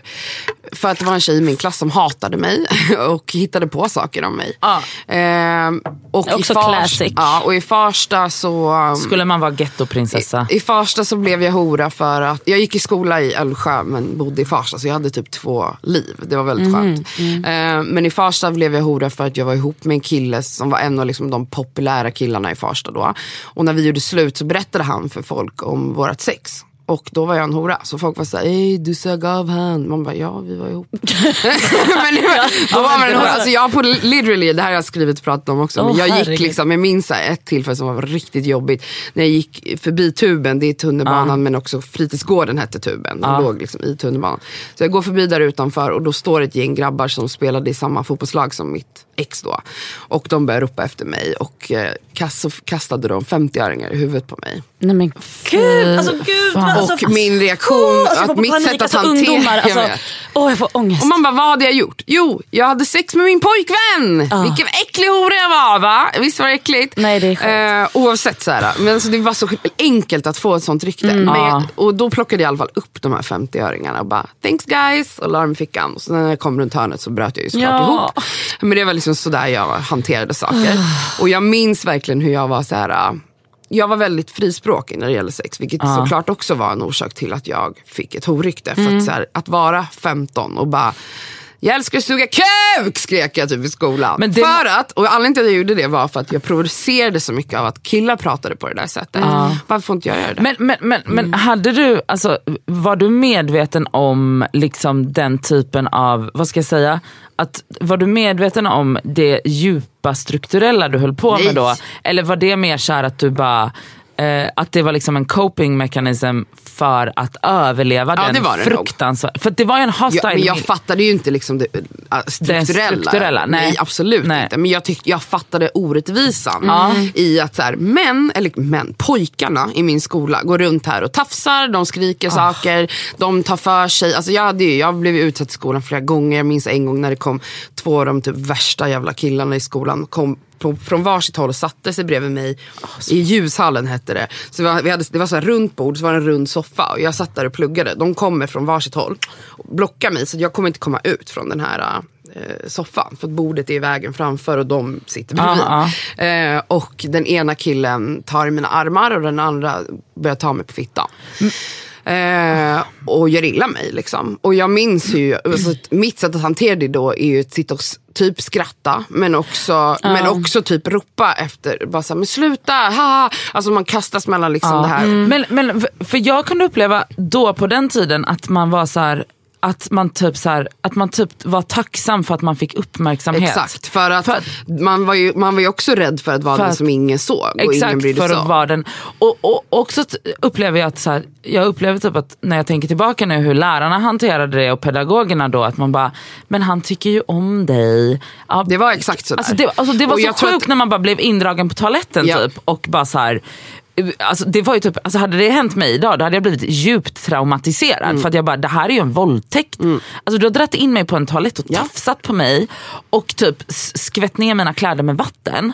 för att det var en tjej i min klass som hatade mig och hittade på saker om mig. Ja. Ehm, och Också i Fars- classic. Ja, och i Farsta så... um, Skulle man vara gettoprinsessa? I Farsta så blev jag hora för att jag gick i skola i Älvsjö men bodde i Farsta så jag hade typ två liv. Det var väldigt skönt. Eh, men i Farsta blev jag hora för att jag var ihop med en kille som var en av liksom de populära killarna i Farsta då. Och när vi gjorde slut så berättade han för folk om vårt sex. Och då var jag en hora. Så folk var såhär, ey du sög av han. Man bara, ja vi var ihop. men var, då var man en hora. Alltså jag på literally, det här har jag skrivit och pratat om också. Men Åh, jag gick herregud. liksom, jag minns ett tillfälle som var riktigt jobbigt. När jag gick förbi tuben, det är tunnelbanan men också fritidsgården hette tuben. Den låg liksom i tunnelbanan. Så jag går förbi där utanför och då står ett gäng grabbar som spelade i samma fotbollslag som mitt ex då. Och de började ropa efter mig och eh, kastade de 50-öringar i huvudet på mig. nej men gud, alltså gud. Alltså, och min reaktion, Åh, alltså, att mitt panik, sätt att alltså, hantera... ungdomar, alltså, jag. Åh jag får ångest. Och man bara, vad hade jag gjort? Jo, jag hade sex med min pojkvän. Vilken äcklig hora jag var va? Visst var det äckligt? Nej, det är eh, Oavsett så här. Men alltså, det var så enkelt att få ett sånt rykte. Mm. Men jag, och då plockade jag i alla fall upp de här 50-öringarna och bara, thanks guys. Och la dem i fickan. Och så när jag kom runt hörnet så bröt jag ju såklart Ja. ihop. Men det var liksom sådär jag hanterade saker. och jag minns verkligen hur jag var så här. Jag var väldigt frispråkig när det gäller sex, vilket såklart också var en orsak till att jag fick ett horrykte. För Mm. att, här, att vara 15 och bara jag älskar att suga kuk skrek jag typ i skolan. Men det- För att, och anledningen till att jag gjorde det var för att jag provocerade så mycket av att killar pratade på det där sättet. Varför får inte jag göra det? Men, men, men, men hade du, alltså, var du medveten om liksom den typen av, vad ska jag säga, att, var du medveten om det djupa strukturella du höll på Nej. med då? Eller var det mer så att du bara, eh, att det var liksom en coping mechanism för att överleva Ja, den det var det fruktansvärda, för det var ju en hostile jag, men jag fattade ju inte liksom det äh, strukturella. strukturella, nej. absolut Nej. inte. Men jag, tyck, jag fattade orättvisan i att så här, män, eller män, pojkarna i min skola går runt här och tafsar, de skriker saker, de tar för sig. Alltså jag, hade ju, jag blev utsatt i skolan flera gånger. Jag minns en gång när det kom två av de typ värsta jävla killarna i skolan. Kom på, från varsitt håll och satte sig bredvid mig. I ljushallen hette det. Så vi, hade, det var så här runt bord, så var det en rund soffa. Och jag satt där och pluggade. De kommer från varsitt håll och blockar mig. Så jag kommer inte komma ut från den här eh, soffan. För att bordet är i vägen framför och de sitter bredvid. Ja, Eh, och den ena killen tar i mina armar och den andra börjar ta mig på fittan. Eh, och gör illa mig. Liksom. Och jag minns ju, alltså, mitt sätt att hantera det då är ju att sitta och typ skratta men också, men också typ ropa efter, bara såhär, men sluta, haha. Alltså man kastas mellan liksom det här. Men, men f- för jag kunde uppleva då på den tiden att man var så här, att man typ så här, att man typ var tacksam för att man fick uppmärksamhet. Exakt, för att, För att- man, var ju, man var ju också rädd för att vara För den som ingen såg och ingen Exakt, brydde för att vara den. Och, och också upplever jag att så här, jag upplever typ att när jag tänker tillbaka nu hur lärarna hanterade det och pedagogerna då att man bara, men han tycker ju om dig. Ja, Det var exakt sådär. Alltså det, alltså det var Och så sjukt att- när man bara blev indragen på toaletten Ja. typ och bara så här. Alltså det var ju typ, alltså hade det hänt mig idag då hade jag blivit djupt traumatiserad. För att jag bara, det här är ju en våldtäkt. Alltså du har dragit in mig på en toalett och tafsat på mig och typ skvätt ner mina kläder med vatten.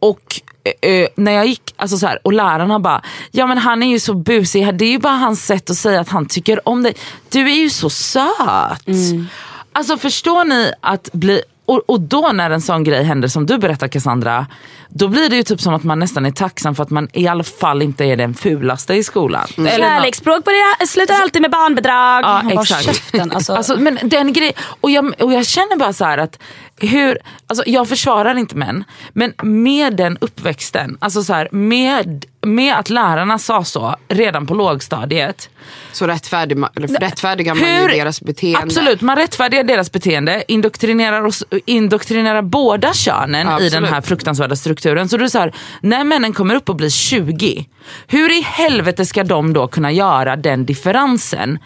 Och eh, eh, när jag gick, alltså så här, och lärarna bara, ja men han är ju så busig, det är ju bara hans sätt att säga att han tycker om dig. Du är ju så söt. Alltså förstår ni att bli och, och då när en sån grej händer som du berättar Cassandra, då blir det ju typ som att man nästan är tacksam för att man i alla fall inte är den fulaste i skolan. Eller nå- Kärleksspråk börjar, slutar alltid med barnbidrag. Ja, exakt. käften, alltså. Alltså, men den grej, och, jag, och jag känner bara så här att hur, alltså jag försvarar inte män, men med den uppväxten, alltså så här, med, med att lärarna sa så redan på lågstadiet. Så rättfärdig, eller rättfärdigar man ju deras beteende. Absolut, man rättfärdigar deras beteende, indoktrinerar, oss, indoktrinerar båda könen i Absolut. den här fruktansvärda strukturen. Så du så här, när männen kommer upp och blir 20, hur i helvete ska de då kunna göra den differensen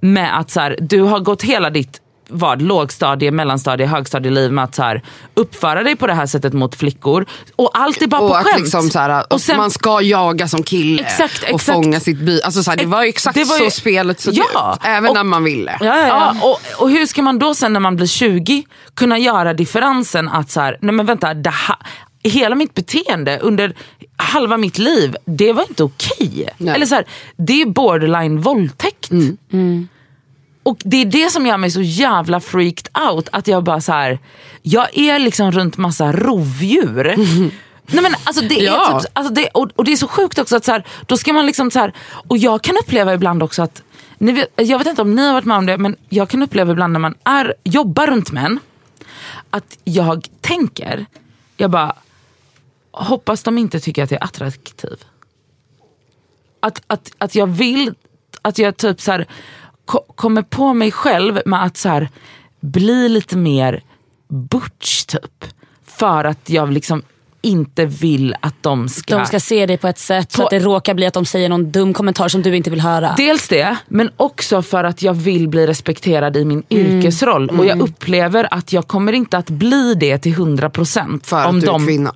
med att så här, du har gått hela ditt vad, lågstadie, mellanstadie, högstadieliv med att så här, uppföra dig på det här sättet mot flickor. Och allt är bara på Och att skämt. liksom så här, Och sen- man ska jaga som kille Exakt, och exakt. fånga sitt by. Alltså så här, det var exakt Det var ju- så spelet såg Ja, ut. Även och- när man ville. Ja, ja, ja. Ja, och, och hur ska man då sen när man blir 20 kunna göra differensen att så här, nej men vänta, det här, hela mitt beteende under halva mitt liv, det var inte okej. Nej. Eller så här, det är borderline våldtäkt. Och det är det som gör mig så jävla freaked out. Att jag bara så här, jag är liksom runt massa rovdjur. Nej, men alltså det är Ja. typ, alltså det, och, och det är så sjukt också att så här, då ska man liksom så här, och jag kan uppleva ibland också att, ni vet, jag vet inte om ni har varit med om det, men jag kan uppleva ibland när man är, jobbar runt män, att jag tänker, jag bara, hoppas de inte tycker att jag är attraktiv. Att, att, att jag vill, att jag typ så här, ko- kommer på mig själv med att så här, bli lite mer butch typ. För att jag liksom inte vill att de ska... De ska se dig på ett sätt så På- att det råkar bli att de säger någon dum kommentar som du inte vill höra. Dels det, men också för att jag vill bli respekterad i min yrkesroll. Och jag upplever att jag kommer inte att bli det till 100% För att om du är de, kvinna.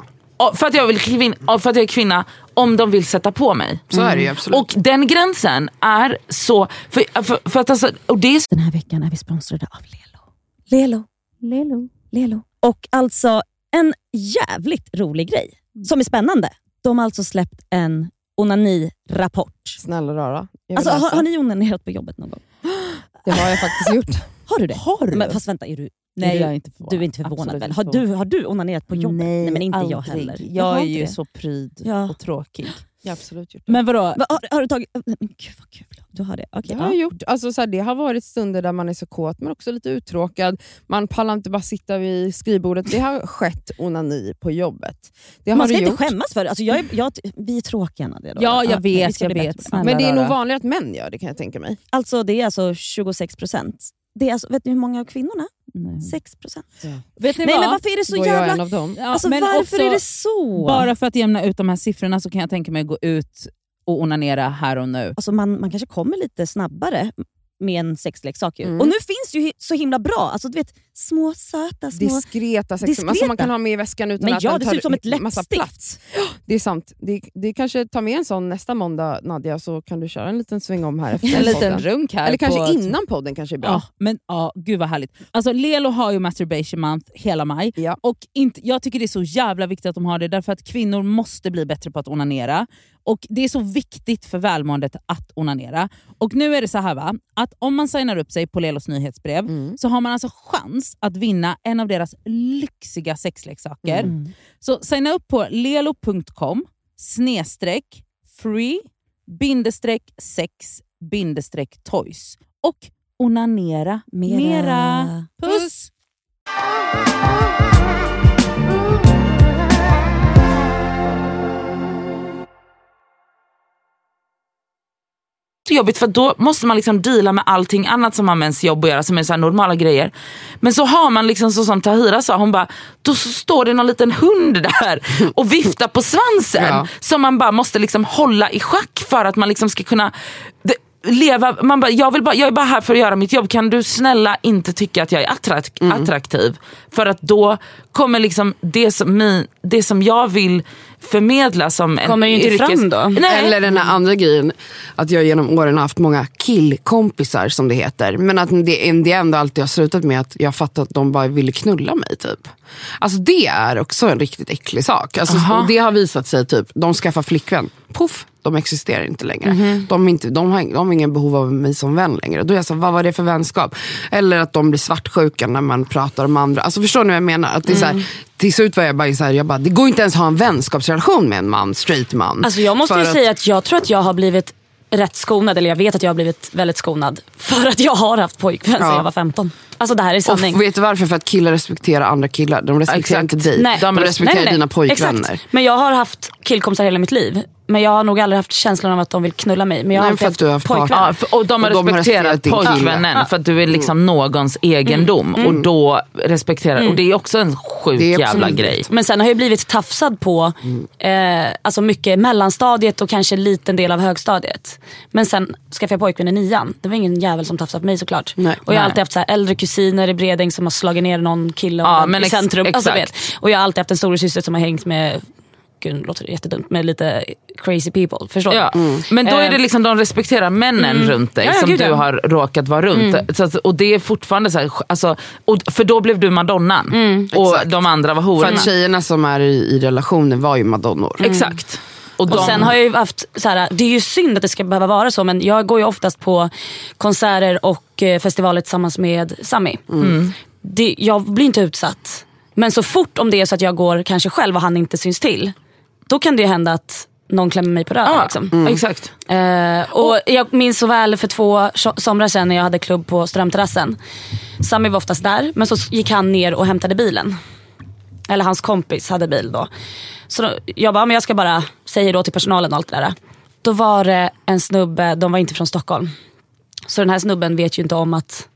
För att, jag vill kvin- för att jag är kvinna, om de vill sätta på mig. Så är det ju absolut. Och den gränsen är så... För, för, för att alltså, och det är Den här veckan är vi sponsrade av Lelo. Lelo. Lelo. Lelo. Och alltså en jävligt rolig grej som är spännande. De har alltså släppt en onani-rapport. Snälla rara. Alltså, har, har ni onanerat på jobbet någon gång? Det har jag faktiskt gjort. Har du det? Har du? Men, fast vänta, är du, Nej, är jag inte förvånad. du är inte förvånad Absolut väl? Har du, har du onanerat på jobbet? Nej, men inte jag aldrig. heller. Jag har är ju det. så pryd Ja. och tråkig. Jag absolut gjort det. Men vadå? Va, har, har du tagit... Men gud vad kul. Du har det? Okej. Det har jag gjort. Alltså, så här, det har varit stunder där man är så kåt men också lite uttråkad. Man pallar inte bara sitta vid skrivbordet. Det har skett onani på jobbet. Det har Man ska inte gjort. skämmas för det. Alltså, jag är, jag, vi är tråkiga Nadia. Ja, jag vi vet, jag vet. Snälla Men det är nog vanligare att män gör det kan jag tänka mig. Alltså det är alltså 26 procent. Det är alltså, vet ni hur många av kvinnorna? Nej. 6 procent. Vet ni Nej vad? men varför är det så är jag jävla... en av dem. Ja, Alltså men varför också, är det så? Bara för att jämna ut de här siffrorna så kan jag tänka mig att gå ut och onanera här och nu. Alltså man, man kanske kommer lite snabbare med en sexleksak. ju. Mm. Och nu finns det ju så himla bra. Alltså, du vet, små söta små... Diskreta sex Diskreta. alltså man kan ha med i väskan utan Men att ja, den det tar ser ut som ett massa läppstift. plats. Det är sant. Det, det kanske tar med en sån nästa måndag Nadja så kan du köra en liten sväng om här efter En liten runk här. Eller kanske på innan podden kanske är bra. Ja, men ja, gud vad härligt. Alltså Lelo har ju masturbation month hela maj. Ja. Och inte, jag tycker det är så jävla viktigt att de har det därför att kvinnor måste bli bättre på att onanera. Och Det är så viktigt för välmåendet att onanera. Och nu är det så här va, att om man signar upp sig på Lelos nyhetsbrev Mm. så har man alltså chans att vinna en av deras lyxiga sexleksaker. Mm. Så signa upp på lelo.com snedstreck free bindestreck sex bindestreck toys och onanera Mera. mera. Puss! Så jobbigt för då måste man liksom deala med allting annat som har med ens jobb att göra, som är så normala grejer. Men så har man liksom så som Tahira sa, hon bara, då står det någon liten hund där och viftar på svansen. Ja. Som man bara måste liksom hålla i schack för att man liksom ska kunna det, leva. Man bara, jag, vill bara, jag är bara här för att göra mitt jobb, kan du snälla inte tycka att jag är attrakt, attraktiv? För att då kommer liksom det som min, det som jag vill förmedla som en Kommer ju inte yrkes... fram då. Nej. Eller den här andra grejen, att jag genom åren har haft många killkompisar som det heter. Men att det, det ändå alltid har slutat med att jag fattat att de bara ville knulla mig. typ. Alltså det är också en riktigt äcklig sak. Alltså, det har visat sig, typ, de skaffar flickvän, poff, de existerar inte längre. Mhm. De, inte, de, har, de har ingen behov av mig som vän längre. Då är jag så, vad var det för vänskap? Eller att de blir svartsjuka när man pratar om andra. Alltså förstår ni vad jag menar? Att det är så Mm. här, till slut var jag bara, så här, jag bara, det går inte ens att ha en vänskapsrelation med en man, straight man. Alltså jag måste att- säga att jag tror att jag har blivit rätt skonad, eller jag vet att jag har blivit väldigt skonad. För att jag har haft pojkvän sedan Ja. jag var 15. Alltså det här är Och sanning. vet du varför? För att killar respekterar andra killar. De respekterar Exakt. inte dig. Nej. De De respekterar Nej, nej, nej. dina pojkvänner. Exakt. Men jag har haft killkompisar hela mitt liv. Men jag har nog aldrig haft känslan av att de vill knulla mig. Men jag har Nej, alltid för att du har haft pojkvän. Ja, för, och de har Och de har respekterat din kille. pojkvännen för att du är liksom någons egendom. Och då respekterar, och det är också en sjuk jävla grej. Men sen har jag blivit tafsad på eh, alltså mycket mellanstadiet och kanske en liten del av högstadiet. Men sen skaffade jag pojkvän i nian. Det var ingen jävel som tafsade på mig såklart. Nej. och jag har Nej. alltid haft så här äldre kusiner i Bredäng som har slagit ner någon kille Ja, ja, men i ex- centrum. Alltså, exakt. vet. Och jag har alltid haft en storasyster som har hängt med Gud, låter det jättedumt, med lite crazy people. Förstår Ja. du? Men då är Eh, det liksom, de respekterar männen runt dig Ja, ja, som gud, du ja. har råkat vara runt. Så att, och det är fortfarande så här, alltså, och, för då blev du madonnan och Exakt. de andra var För hororna. att tjejerna som är i, i relationer var ju madonnor. Exakt. Och, Och sen har jag ju haft, så här, det är ju synd att det ska behöva vara så men jag går ju oftast på konserter och eh, festivaler tillsammans med Sami. Det, jag blir inte utsatt. Men så fort om det är så att jag går kanske själv och han inte syns till. Då kan det ju hända att någon klämmer mig på röven. ja, Liksom. exakt. Eh, och jag minns så väl för två so- somrar sedan när jag hade klubb på Strömterrassen. Sami var oftast där men så gick han ner och hämtade bilen. Eller hans kompis hade bil då. Så då, jag bara, men jag ska bara säga då till personalen och allt det där. Då var det en snubbe, de var inte från Stockholm. Så den här snubben vet ju inte om att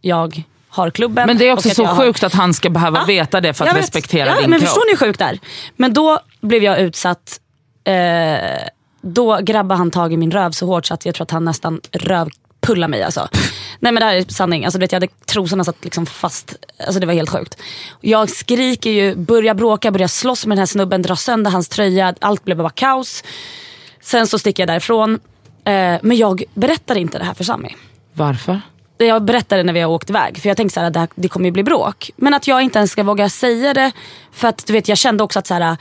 jag har klubben. Men det är också så har- sjukt att han ska behöva Ja, veta det för att respektera ja, din men kropp. Förstår ni hur sjukt det är? Men då blev jag utsatt. Eh, då grabbade han tag i min röv så hårt så att jag tror att han nästan rövpullade mig. Alltså. Nej men det här är sanning. Alltså, du vet, jag hade trosorna satt liksom fast. Alltså, det var helt sjukt. Jag skriker ju, börjar bråka, börjar slåss med den här snubben, drar sönder hans tröja. Allt blev bara kaos. Sen så sticker jag därifrån. Eh, men jag berättar inte det här för Sami Varför? jag berättade när vi har åkt iväg. För jag tänkte så här, att det, här, det kommer ju bli bråk. Men att jag inte ens ska våga säga det. För att du vet, jag kände också att så här,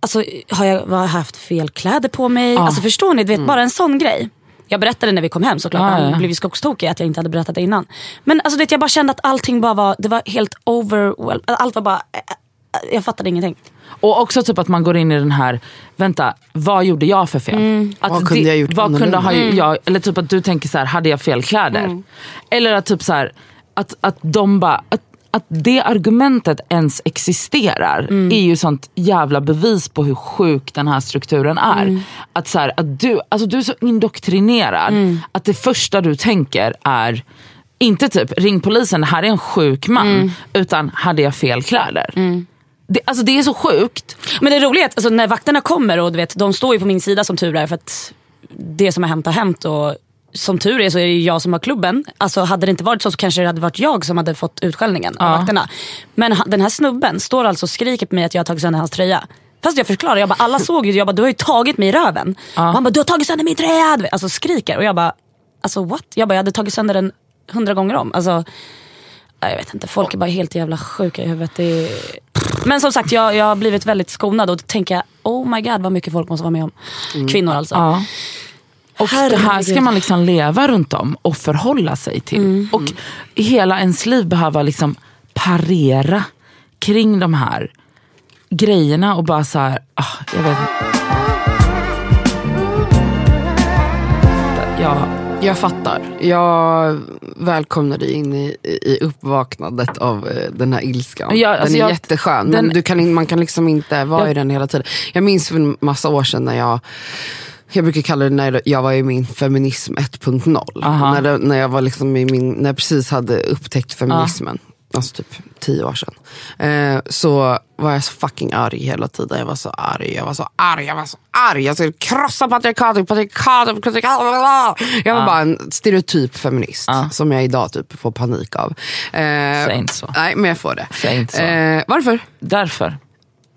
alltså, har jag har jag haft fel kläder på mig? Alltså, förstår ni? Du vet, Bara en sån grej. Jag berättade när vi kom hem såklart. Ja, ja. Han blev skogstokig att jag inte hade berättat det innan. Men alltså, du vet, jag bara kände att allting bara var, det var helt overwhelmed. Allt var bara, eh, jag fattade ingenting. Och också typ att man går in i den här, vänta, vad gjorde jag för fel? Mm. Att Vad kunde det- jag gjort vad kunde ha jag, Eller typ att du tänker så här, hade jag fel kläder? Mm. Eller att typ så här, att, att de bara, att, att det argumentet ens existerar Mm. är ju sånt jävla bevis på hur sjuk den här strukturen är. Mm. Att, så här, att du, alltså du är så indoktrinerad Mm. att det första du tänker är inte typ ring polisen, här är en sjuk man. Mm. Utan hade jag fel kläder? Det, alltså det är så sjukt. Men det roliga är att alltså, när vakterna kommer och du vet, de står ju på min sida som tur är för att det som har hänt har hänt. Och som tur är så är det jag som har klubben. Alltså, hade det inte varit så så kanske det hade varit jag som hade fått utskällningen av vakterna. Men den här snubben står alltså och skriker på mig att jag har tagit sönder hans tröja. Fast jag förklarar, jag bara, alla såg ju, jag bara, du har ju tagit mig i röven. Och han bara, du har tagit sönder min tröja! Alltså skriker. Och jag bara, alltså what? Jag bara, jag hade tagit sönder den hundra gånger om. Alltså, jag vet inte, folk är bara helt jävla sjuka i huvudet. Det är... Men som sagt, jag, jag har blivit väldigt skonad och då tänker jag, oh my god vad mycket folk måste vara med om. Kvinnor alltså. Ja. Och det här ska man liksom leva runt om och förhålla sig till. Mm. Och hela ens liv behöva liksom parera kring de här grejerna och bara så här, ah, jag vet inte. Ja, Jag fattar. Jag välkomnar dig in i, i uppvaknandet av eh, den här ilskan. Ja, den alltså är jag- jätteskön, den- men du kan, man kan liksom inte vara Jag- i den hela tiden. Jag minns för en massa år sedan när jag jag brukar kalla det när jag var i min feminism 1.0. Aha. När, det, när jag var liksom i min, när jag precis hade upptäckt feminismen. Alltså typ tio år sedan. Eh, så var jag så fucking arg hela tiden. Jag var så arg, jag var så arg, jag var så arg. Jag skulle krossa patriarkatet, patriarkatet, patriarkatet. Jag var bara en stereotyp feminist som jag idag typ får panik av. Eh, Säg inte så. Nej men jag får det. Säg inte så. Eh, varför? därför.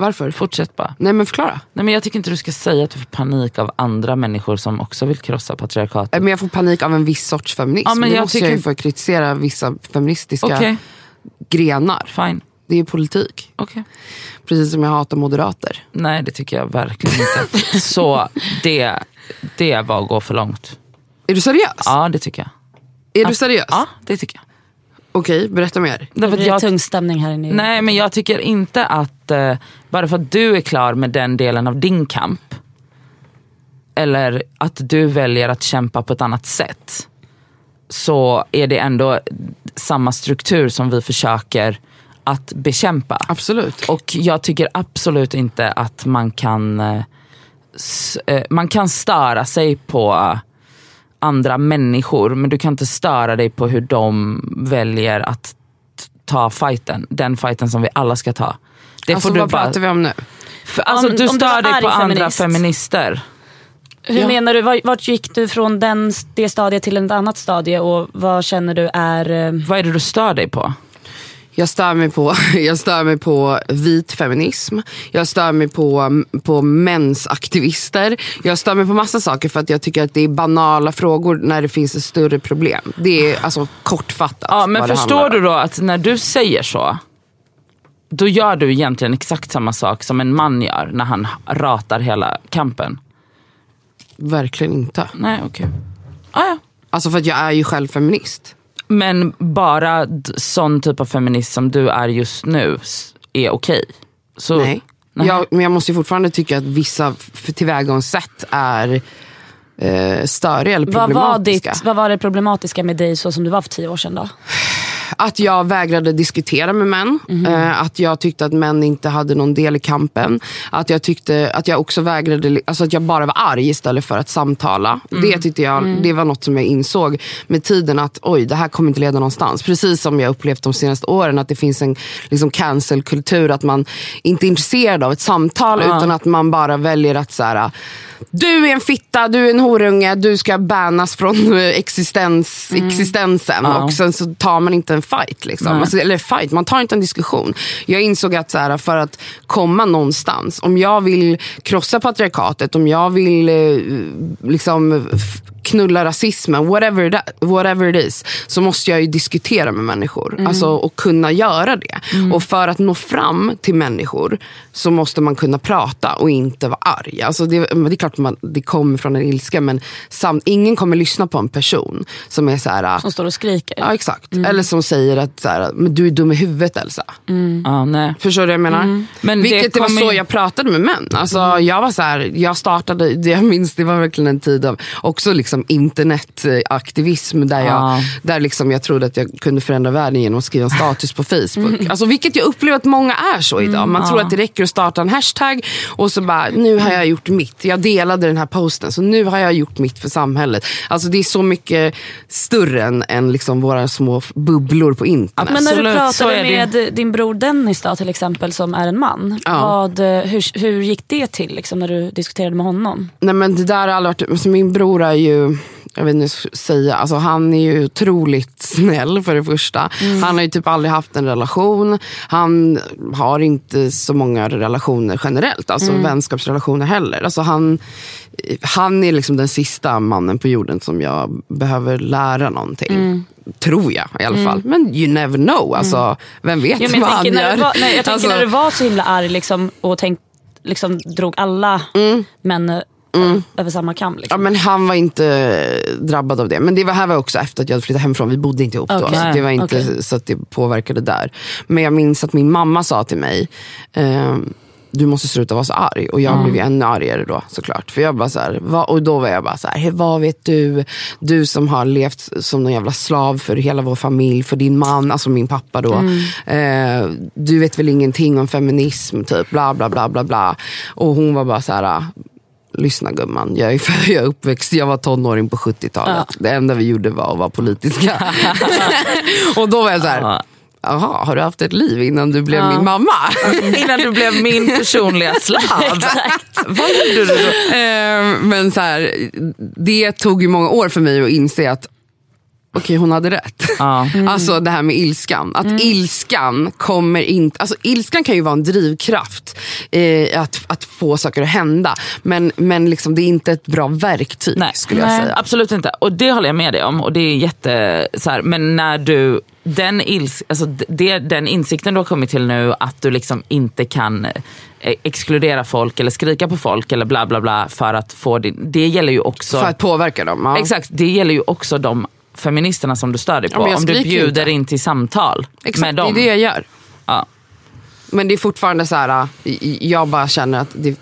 Varför? Fortsätt bara. Nej men förklara. Nej, men jag tycker inte du ska säga att du får panik av andra människor som också vill krossa patriarkatet. Men jag får panik av en viss sorts feminism. Ja, men jag måste tycker- jag ju få kritisera vissa feministiska Okej, grenar. fine. Det är politik. Okej. Precis som jag hatar moderater. Nej det tycker jag verkligen inte. Så det, det var att gå för långt. Är du seriös? Ja det tycker jag. Är du seriös? Ja det tycker jag. Okej, berätta mer. Det Därför blir jag tung stämning här inne. Nej men jag tycker inte att, eh, bara för att du är klar med den delen av din kamp, eller att du väljer att kämpa på ett annat sätt, så är det ändå samma struktur som vi försöker att bekämpa. Absolut. Och jag tycker absolut inte att man kan, eh, s- eh, man kan störa sig på andra människor men du kan inte störa dig på hur de väljer att ta fighten. Den fighten som vi alla ska ta. Det alltså får du vad bara, pratar vi om nu? för, alltså, Om- du om du stör dig på andra feminist. feminister. Hur Ja. menar du? Var- Vart gick du från den, det stadiet till ett annat stadie och vad känner du är... eh, Vad är det du stör dig på? Jag stör mig på, jag stör mig på vit feminism. Jag stör mig på, på mäns aktivister. Jag stör mig på massa saker för att jag tycker att det är banala frågor när det finns ett större problem. Det är alltså kortfattat Ja, men förstår du då att när du säger så, då gör du egentligen exakt samma sak som en man gör när han ratar hela kampen. Verkligen inte. Nej okej. Ah, ja. Alltså för att jag är ju själv feminist. Men bara sån typ av feminist som du är just nu är okej. Så, Nej. Nej. Jag, men jag måste ju fortfarande tycka att vissa tillvägagångssätt är eh, störiga eller vad, var problematiska. ditt, vad var det problematiska med dig så som du var för tio år sedan då? Att jag vägrade diskutera med män. Eh, att jag tyckte att män inte hade någon del i kampen. Att jag tyckte att jag också vägrade, alltså att jag bara var arg istället för att samtala. Mm. Det tyckte jag, det var något som jag insåg med tiden att oj, det här kommer inte leda någonstans. Precis som jag upplevt de senaste åren att det finns en liksom, cancelkultur. Att man inte är intresserad av ett samtal utan att man bara väljer att så här, du är en fitta, du är en horunge, du ska bannas från eh, existens, existensen. Ja. Och sen så tar man inte en fight. Liksom. Alltså, eller fight, man tar inte en diskussion. Jag insåg att så här, för att komma någonstans, om jag vill krossa patriarkatet, om jag vill eh, liksom knulla rasismen, whatever it, whatever it is, så måste jag ju diskutera med människor. Alltså, och kunna göra det. Och för att nå fram till människor så måste man kunna prata och inte vara arg. Alltså det, men det är klart man, det kommer från en ilska men sam, ingen kommer lyssna på en person som är så här. Som står och skriker? Ja exakt. Eller som säger att så här, men du är dum i huvudet Elsa. Ja, nej. Förstår du vad jag menar? Men det Vilket det, var kommer så jag pratade med män. Alltså, Jag var så här, jag startade, det jag minns det var verkligen en tid av också liksom internetaktivism där, jag, Ja. där liksom jag trodde att jag kunde förändra världen genom att skriva en status på Facebook. Alltså, vilket jag upplever att många är så idag. Man tror att det räcker att starta en hashtag och så bara, nu har jag gjort mitt. Jag delade den här posten så nu har jag gjort mitt för samhället. Alltså det är så mycket större än, än liksom våra små bubblor på internet. Men när du Absolut, pratade det. med din bror Dennis då, till exempel som är en man. Ja. Vad, eh, hur, hur gick det till liksom, när du diskuterade med honom? Nej men det där har aldrig varit, alltså min bror är ju, jag vet inte säga, alltså han är ju otroligt snäll för det första. Han har ju typ aldrig haft en relation. Han har inte så många relationer generellt, alltså vänskapsrelationer heller. Alltså han, han är liksom den sista mannen på jorden som jag behöver lära någonting. Tror jag i alla fall. Men you never know. Alltså, Vem vet men vad han gör? du var, nej, jag tänker Alltså- när du var så himla arg liksom, och tänk, liksom, drog alla män eh, över samma kam. Ja, Liksom. men han var inte drabbad av det. Men det var, här var också efter att jag hade flyttat hemifrån. Vi bodde inte ihop då. Okej. Så det var inte Okej. så att det påverkade där. Men jag minns att min mamma sa till mig, ehm, du måste sluta vara så arg. Och jag blev ju ännu argare då såklart. För jag bara så här, vad, och då var jag bara så här, "Hej, vad vet du? Du som har levt som någon jävla slav för hela vår familj, för din man, alltså min pappa då. Eh, du vet väl ingenting om feminism, typ bla bla bla bla bla. Och hon var bara så här, lyssna gumman, jag är, jag är uppväxt, jag var tonåring på 70-talet. Det enda vi gjorde var att vara politiska. och då var jag så här, Ja. jaha, har du haft ett liv innan du blev min mamma? Innan du blev min personliga slav. Vad gjorde du då? Eh, Men så här, det tog ju många år för mig att inse att okej hon hade rätt. Ja. Alltså det här med ilskan. Att ilskan kommer inte, alltså ilskan kan ju vara en drivkraft eh, att, att få saker att hända. Men, men liksom, det är inte ett bra verktyg Nej, skulle jag säga. absolut inte. Och det håller jag med dig om. Och det är jätte, så här, men när du, den, ils, alltså det, den insikten du har kommit till nu att du liksom inte kan eh, exkludera folk eller skrika på folk eller bla bla bla för att få din, det gäller ju också För att påverka dem. Ja. Exakt, det gäller ju också de feministerna som du stör dig Ja, på. jag Om du bjuder inte. in till samtal Exakt, med det är dem. det jag gör. Ja. Men det är fortfarande så här, äh, jag bara känner att det är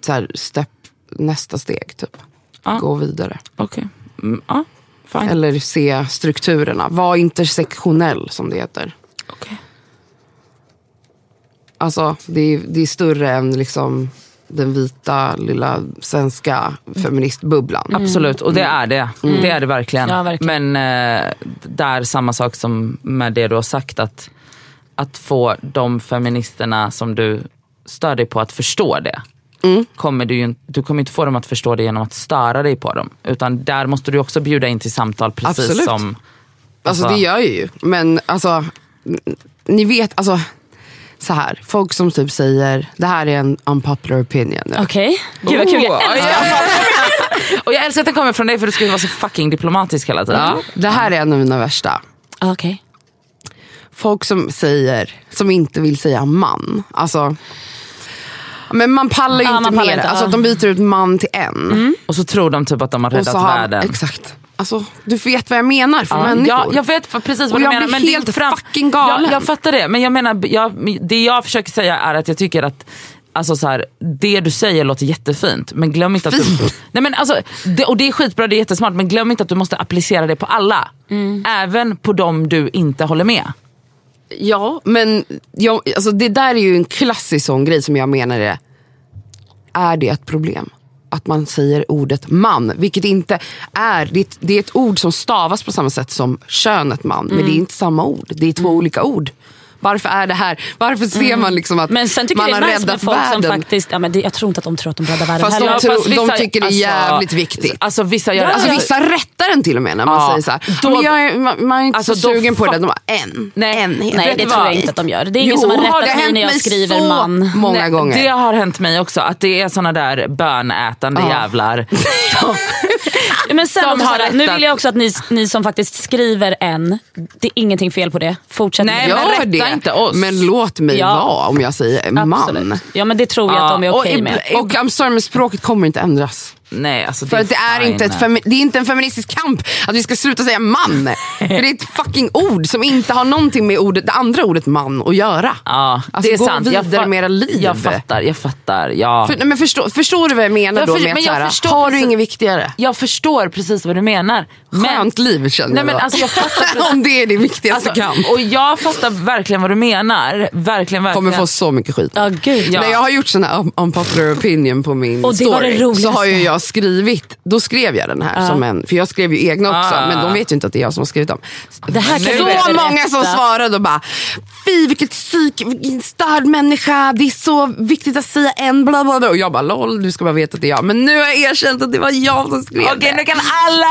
så här, step, nästa steg. Typ. Ja. Gå vidare. Okej. Mm, ja, fine. Eller se strukturerna. Var intersektionell som det heter. Okej. Alltså, det, är, det är större än liksom den vita lilla svenska feministbubblan. Absolut, och det är det. Det är det verkligen. Ja, verkligen. Men eh, där samma sak som med det du har sagt. Att, att få de feministerna som du stör dig på att förstå det. Kommer du, du kommer inte få dem att förstå det genom att störa dig på dem. Utan där måste du också bjuda in till samtal precis Absolut. som... Alltså Alltså- det gör jag ju. Men alltså, ni vet, alltså så här, folk som typ säger, det här är en unpopular opinion. Okej, gud vad kul. Jag Oh, älskar Och jag älskar att den kommer från dig för du ju vara så fucking diplomatisk hela tiden. Ja, det här är en av mina värsta. Okej. Folk som säger, som inte vill säga man. Alltså, men man pallar ju Ja, inte man pallar med det. inte, Alltså ja. att de byter ut man till en. Och så tror de typ att de har räddat har, världen. exakt. Alltså, du vet vad jag menar för Ja, människor. Ja, jag vet för- precis vad Och du jag menar. men det är helt inte fram... fucking galen. Jag, jag fattar det, men jag menar, jag, det jag försöker säga är att jag tycker att Alltså så här, det du säger låter jättefint men glöm inte att du... Nej men alltså, det, och det är skitbra, det är jättesmart men glöm inte att du måste applicera det på alla. Även på dem du inte håller med. Ja, men jag, alltså det där är ju en klassisk sån grej som jag menar är, är det ett problem? Att man säger ordet man, vilket inte är, det är, ett, det är ett ord som stavas på samma sätt som könet man, men det är inte samma ord. Det är två olika ord. Varför är det här? Varför ser man liksom att Men sen tycker man har nice räddat folk som världen? faktiskt, ja, men det, jag tror inte att de tror att de räddar världen Fast de heller. tror- fast de tycker det är jävligt viktigt. Alltså vissa gör Alltså vissa rättar den till och med när man Ja, säger så här. då- men jag är, man, man är inte Alltså, så sugen på det. De bara, en. Nej. en Nej det tror jag inte att de gör. Det är ingen Jo, som har rättat mig hänt när jag mig skriver så man. många Nej, gånger. Det har hänt mig också, att det är såna där bönätande Ja. jävlar. Men sen Som har här, nu rättat- vill jag också att ni, ni som faktiskt skriver en, det är ingenting fel på det. Fortsätt Nej, med det. men Gör rätta det. inte oss. Men låt mig Ja. vara om jag säger man. Absolut. Ja men det tror jag Ja, att de är okej ibla- med. Och I'm sorry, men språket kommer inte ändras. Nej, alltså, För att det är, inte ett femi- det är inte en feministisk kamp att vi ska sluta säga man. För det är ett fucking ord som inte har någonting med ordet, det andra ordet man att göra. Ja, Alltså, det är gå sant. Jag vidare fa- med era liv. Jag fattar, jag fattar. Ja. För, nej, men förstå, förstår du vad jag menar Jag då för- med men att jag så här, förstår har du inget viktigare? Jag förstår precis vad du menar. Men, Skönt liv känner Nej, jag men då. alltså, jag fattar. Om det är din viktigaste Alltså, kamp. och jag fattar verkligen vad du menar. Verkligen, verkligen. Kommer få så mycket skit. Ja gud. Ja. När jag har gjort sån här un- unpopular opinion på min Och det var det story så har ju jag skrivit, då skrev jag den här som en, för jag skrev ju egna också Ah. men de vet ju inte att det är jag som har skrivit dem. Det här så berätta. många som svarade och bara, fy vilket psyk, vilken störd människa, det är så viktigt att säga en bla bla bla. Och jag bara lol, du ska bara veta att det är jag. Men nu har jag erkänt att det var jag som skrev Okej, det. nu kan alla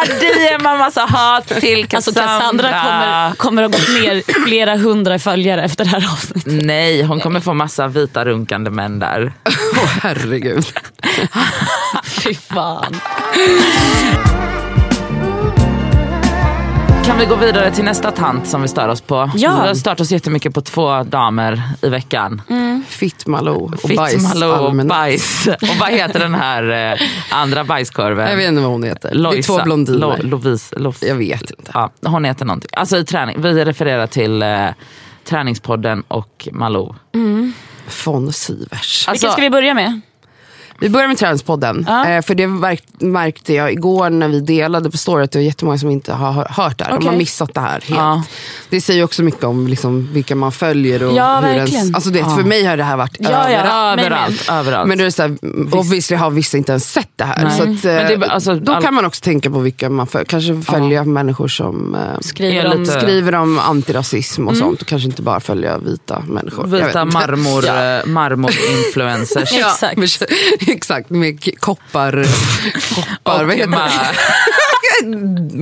DMa massa hat till Cassandra. Alltså Cassandra kommer, kommer att gått ner flera hundra följare efter det här avsnittet. Nej, hon kommer få massa vita runkande män där. Åh herregud. Fy fan. Kan vi gå vidare till nästa tant som vi stör oss på? Ja. Vi har stört oss jättemycket på två damer i veckan. Fitt Malou och bajs. Fitt, Malou och bajs. Och vad heter den här eh, andra bajskorven? Jag vet inte vad hon heter. Lojsa. Det är två blondiner. Lo, Lovise, Lof, jag vet inte. ja, hon heter någonting. Alltså i träning. Vi refererar till eh, Träningspodden och Malou. Von Sivers. Alltså, Vilken ska vi börja med? Vi börjar med Träningspodden. Ja. Eh, för det märk, märkte jag igår när vi delade på story att det är jättemånga som inte har hör- hört det här. De Okej. har missat det här helt. Ja. Det säger också mycket om liksom, vilka man följer. Och Ja, hur ens, alltså, det, För mig har det här varit överallt. överallt. överallt. Men det är så här, obviously har vissa inte ens sett det här. Nej. Så att, eh, det alltså, då all- kan man också tänka på vilka man följer. Kanske följa människor som eh, Skriver om... lite- skriver om antirasism och sånt. Och kanske inte bara följa vita människor. Vita marmor, Ja. marmor-influencers. Ja, Exakt. exakt, med koppar... koppar vad heter det?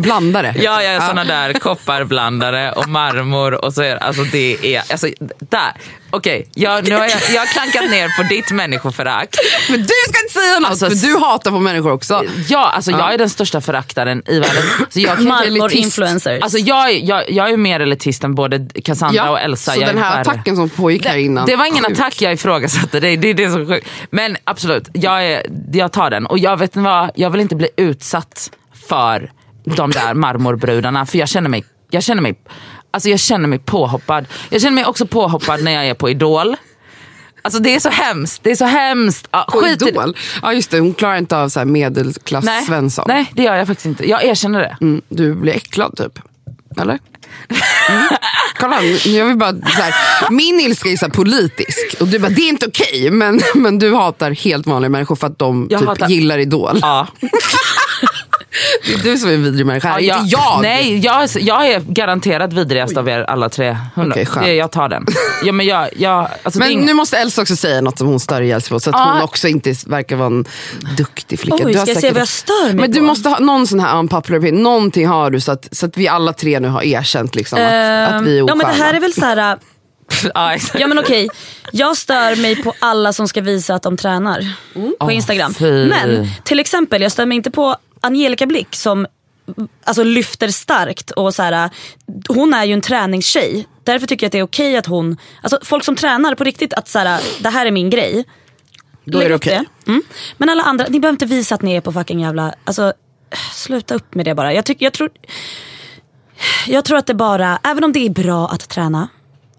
Blandare. Ja, jag är såna där kopparblandare och marmor och så är alltså det är, alltså där. Okej, jag, nu har jag, jag har klankat ner på ditt människoförakt. Men du ska inte säga något, Alltså, för du hatar på människor också. Ja, alltså jag är den största föraktaren i världen. Så jag Marmor influencers. Alltså jag, är- jag, jag är mer elitist än både Cassandra och Elsa. så jag den är här attacken som pågick här innan. Det var ingen Sjukt. attack jag ifrågasatte, det, det är det som är sjukt. Men absolut, jag, är, jag tar den. Och jag vet vad, jag vill inte bli utsatt för de där marmorbrudarna. För jag känner mig, jag känner mig, alltså jag känner mig påhoppad. Jag känner mig också påhoppad när jag är på Idol. Alltså det är så hemskt, det är så hemskt. Ja, På skit. Idol. Ja just det, hon klarar inte av så här medelklass Nej, Svensson. nej, det gör jag faktiskt inte. Jag erkänner det. Mm, du blir äcklad typ. Eller? Mm. Kolla, jag vill bara, här, min ilska är så politisk. Och du bara, det är inte okej. Men, men du hatar helt vanliga människor för att de Jag typ hatar- gillar Idol. Ja. Det är du som är en vidrig människa, Ja, inte jag. Nej, jag, är- jag är garanterat vidrigast av er alla tre. Okej, det, jag tar den. Ja, men jag, jag, alltså, Men ing- nu måste Elsa också säga något som hon stör ihjäl sig på. Så att Ja. hon också inte verkar vara en duktig flicka. Oj, Du har ska jag se säkert- vad jag stör mig Men du på? måste ha någon sån här unpopular opinion. Någonting har du så att, så att vi alla tre nu har erkänt liksom, att, att vi är Ehm, ja men det här är väl så här. ja, exakt. Ja men okej, jag stör mig på alla som ska visa att de tränar på Åh, Instagram. fy. Men till exempel, jag stör mig inte på Angelica Blick som alltså, lyfter starkt. och så här, Hon är ju en träningstjej. Därför tycker jag att det är okej att hon, alltså folk som tränar på riktigt, att så här, det här är min grej. Då är det okej. Mm. Men alla andra, ni behöver inte visa att ni är på fucking jävla, alltså sluta upp med det bara. Jag, tycker, jag, tror, jag tror att det bara, även om det är bra att träna,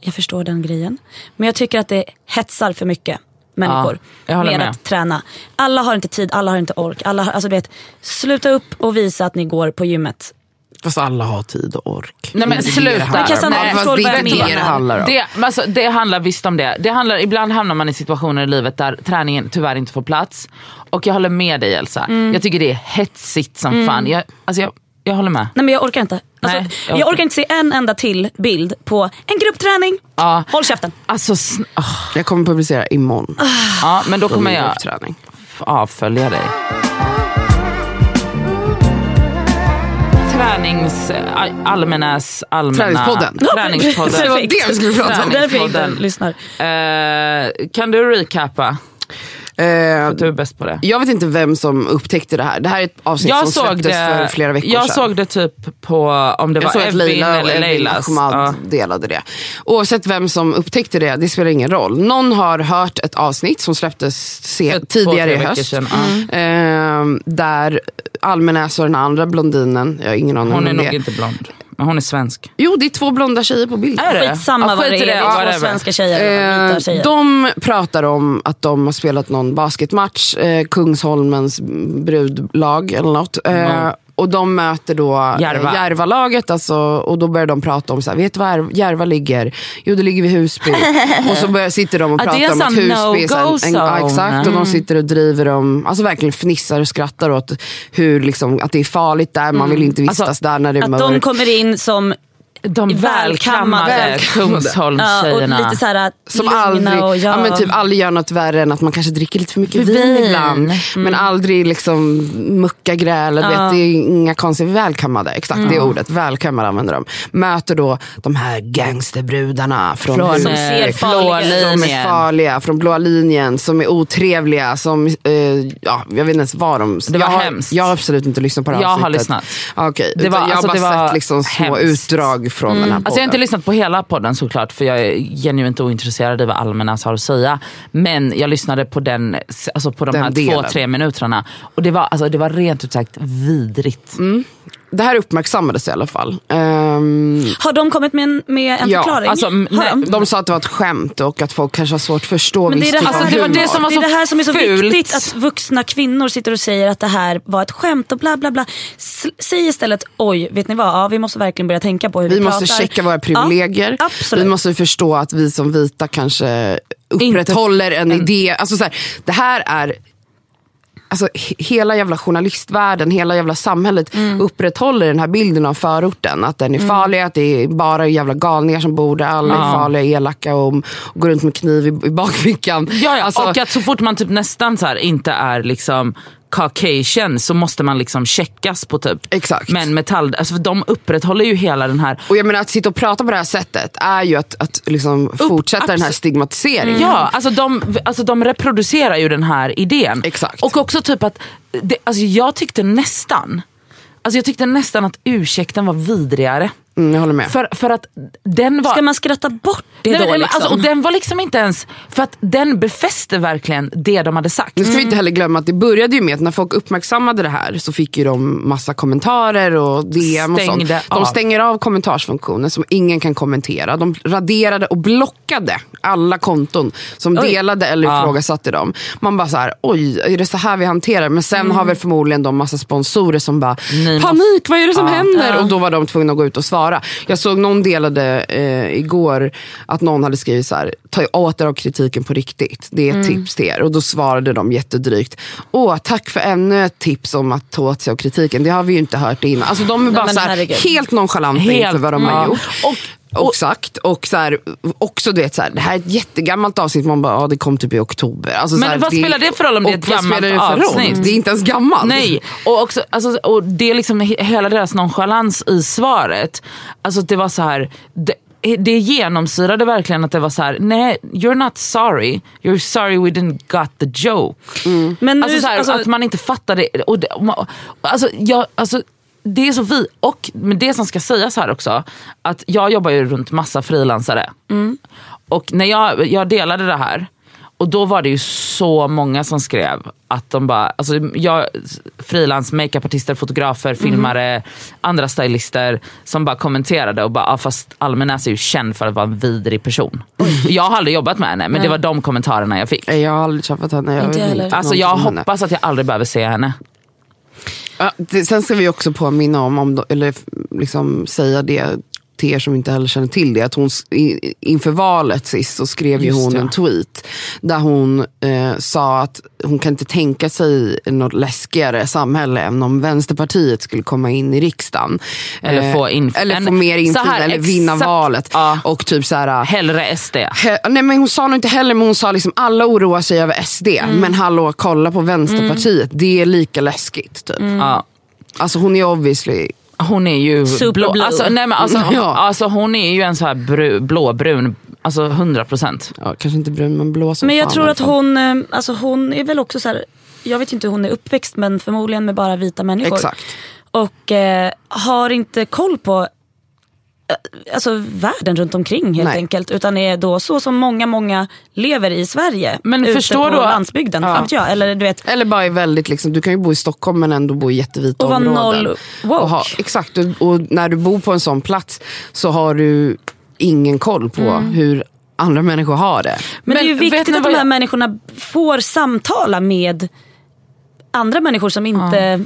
jag förstår den grejen. Men jag tycker att det hetsar för mycket människor håller med, med. att träna. Alla har inte tid, alla har inte ork. Alla har, alltså, vet, sluta upp och visa att ni går på gymmet. Fast alla har tid och ork. Nej men sluta. Ja, det handlar om. Det, men alltså, det handlar visst om det. det handlar, ibland hamnar man i situationer i livet där träningen tyvärr inte får plats. Och jag håller med dig Elsa. Mm. Jag tycker det är hetsigt som fan. Jag, alltså, jag, jag håller med. Nej men jag orkar inte. Alltså, Nej, jag jag, orkar orkar inte se en enda till bild på en gruppträning. Ja. Håll käften. Alltså, sn- ah, Jag kommer publicera imorgon. ja, men då kommer jag avfölja dig. Tränings... All- Allmännas allmänna... Träningspodden. Träningspodden. Det var det vi skulle prata om. Därför jag inte Podden. lyssnar. Eh, kan du recappa? Eh, Du är bäst på det. jag vet inte vem som upptäckte det här. Det här är ett avsnitt Jag som såg, släpptes det, för flera veckor jag sedan. såg det typ på, om det Jag var såg Evin Leila eller Leilas. Ahmad Ja. delade det. Oavsett vem som upptäckte det, det spelar ingen roll. Någon har hört ett avsnitt som släpptes se- tidigare i höst. sedan, ja. Ehm, där Almenäs och den andra blondinen, jag har ingen aning Hon är om nog det. inte blond. Men hon är svensk. Jo, det är två blonda tjejer på bild. Är det? Skitsamma Ja, vad det är, det är två svenska tjejer. Eh, tjejer. de pratar om att de har spelat någon basketmatch, eh, Kungsholmens brudlag eller något. Eh, Mm. Och de möter då Järva. eh, Järvalaget alltså, och då börjar de prata om, så här, vet du var Järva ligger? Jo det ligger vid Husby. och så börjar, sitter de och Ja, pratar en om att Husby är här en, en, ja, exakt, och de sitter och driver om, alltså verkligen fnissar och skrattar åt hur, liksom, att det är farligt där, man vill inte vistas Alltså, där när det är Att mörkt. de kommer in som De välkammade Välkammade. ja, och Kungsholmstjejerna. lite såhär Som lugna aldrig, och ja. ja, men typ aldrig gör något värre än att man kanske dricker lite för mycket vin, Vin. ibland. Men aldrig liksom mucka gräl. Du Vet, det är inga konstiga, välkammade, exakt det ordet. Välkammade använder de. Möter då de här gangsterbrudarna från, Från, hus- Som ser eh, farliga blå som är farliga, från blåa linjen, som är otrevliga, som, eh, ja, jag vet inte ens vad de... Det var jag, har, hemskt. jag har absolut inte lyssnat på det här Jag har avsnittet. lyssnat. Okej, Det var- jag har alltså, bara det var sett liksom små hemskt. utdrag från den här podden. Alltså jag har inte lyssnat på hela podden såklart för jag är genuint ointresserad av vad Almenas har att säga. Men jag lyssnade på, den, alltså på de Den här delen. två, tre minuterna. Och det var, alltså, det var rent ut sagt vidrigt. Det här uppmärksammades i alla fall. Ehm, Har de kommit med en, med en Ja, förklaring? alltså, nej, de? De sa att det var ett skämt och att folk kanske har svårt att förstå Men det viss är det, typ Alltså, det var humor. det som var det är det här som är så fult. viktigt, att vuxna kvinnor sitter och säger att det här var ett skämt och bla bla bla. S- Säg istället, oj, vet ni vad? Ja, vi måste verkligen börja tänka på hur vi, Vi måste pratar. checka våra privilegier. Ja, absolut. vi måste förstå att vi som vita kanske upprätthåller en idé. Alltså så här, det här är Alltså, he- hela jävla journalistvärlden, hela jävla samhället Mm. upprätthåller den här bilden av förorten. Att den är farlig, att det är bara jävla galningar som bor där. Alla är Ja. farliga, elaka och, och går runt med kniv i, i bakfickan. Ja, ja. Alltså, och att så fort man typ nästan så inte är liksom Caucasian så måste man liksom checkas på typ Exakt. Men metall, alltså för de upprätthåller ju hela den här Och jag menar att sitta och prata på det här sättet är ju att, att liksom fortsätta den här stigmatiseringen. Ja, alltså de, alltså de reproducerar ju den här idén. Exakt. Och också typ att, det, alltså jag tyckte nästan, alltså jag tyckte nästan att ursäkten var vidrigare. Mm, jag håller med. För, för att den var... Ska man skratta bort det Nej, då? liksom? alltså, och den var liksom inte ens, för att den befäste verkligen det de hade sagt. Nu ska vi inte heller glömma att det började ju med att när folk uppmärksammade det här så fick ju de massa kommentarer och DM och sånt. Stängde av. De stänger av kommentarsfunktionen som ingen kan kommentera. De raderade och blockade alla konton som delade eller Ja. ifrågasatte dem. Man bara så här, oj är det så här vi hanterar? Men sen har väl förmodligen de massa sponsorer som bara, Ni panik vad är det som Ja. händer? Och då var de tvungna att gå ut och svara. Jag såg någon delade eh, igår att någon hade skrivit så här, ta åt er av kritiken på riktigt. Det är ett tips till er. Och då svarade de jättedrygt, åh tack för ännu ett tips om att ta åt sig av kritiken. Det har vi ju inte hört innan. Alltså de är bara men så här, helt nonchalanta inför vad de har gjort. Och- Och, sagt, och så här, också du vet, så här, det här är ett jättegammalt avsnitt, man bara, ja, det kom typ i oktober. Alltså, Men så här, vad spelar det för roll om det är ett gammalt det roll? avsnitt? Det är inte ens gammalt. Nej, och, också, alltså, och det är liksom he- hela deras nonchalans i svaret. Alltså det var så här. Det, det genomsyrade verkligen att det var så här: nej you're not sorry, you're sorry we didn't got the joke. Men nu, Alltså, så här, alltså, att man inte fattar det. Och det och man, alltså, jag, alltså, det är så vi. Och men det som ska sägas här också, att jag jobbar ju runt massa frilansare. Och när jag, jag delade det här, och då var det ju så många som skrev att de bara, alltså jag, frilans, makeupartister, fotografer, filmare, andra stylister som bara kommenterade och bara, ah, fast Almenäs är ju känd för att vara en vidrig person. Jag har aldrig jobbat med henne men det var de kommentarerna jag fick. Nej, Jag har aldrig träffat henne. Jag Inte Alltså jag hoppas att jag aldrig behöver se henne. Ja, det, sen ska vi också påminna om, om eller liksom säga det till er som inte heller känner till det, att hon inför valet sist så skrev ju hon det. en tweet där hon eh, sa att hon kan inte tänka sig något läskigare samhälle än om Vänsterpartiet skulle komma in i riksdagen. Eller få inf- eller få mer inflytande, eller vinna valet. Ja. Och typ så här, Hellre SD. He- Nej men hon sa nog inte heller, men hon sa liksom alla oroar sig över SD. Men hallå, kolla på Vänsterpartiet. Det är lika läskigt. Typ. Ja. Alltså hon är obviously Hon är ju blå, alltså, nej, men alltså, Ja. alltså, hon är ju en så här bru, blåbrun, alltså 100 procent. Ja, kanske inte brun men blå som men jag fan, tror att hon, eh, alltså hon är väl också så här, jag vet inte hur hon är uppväxt men förmodligen med bara vita människor. Exakt. Och eh, har inte koll på alltså, världen runt omkring helt Nej. enkelt. Utan är då så som många, många lever i Sverige. Men ute förstår på du- landsbygden. Ja. Jag. Eller du vet, Eller bara är väldigt, liksom, du kan ju bo i Stockholm men ändå bo i jättevita Och områden. noll woke. Och ha, exakt, och, och när du bor på en sån plats så har du ingen koll på hur andra människor har det. Men, det är ju Men viktigt att de här jag- människorna får samtala med andra människor som inte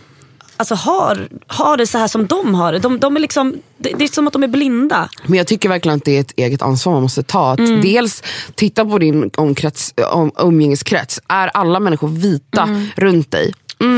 alltså, har, har det så här som de har det. De, de är liksom, det, det är som att de är blinda. Men jag tycker verkligen att det är ett eget ansvar man måste ta. Att Mm. Dels titta på din omkrets, om, umgängeskrets. Är alla människor vita Mm. runt dig?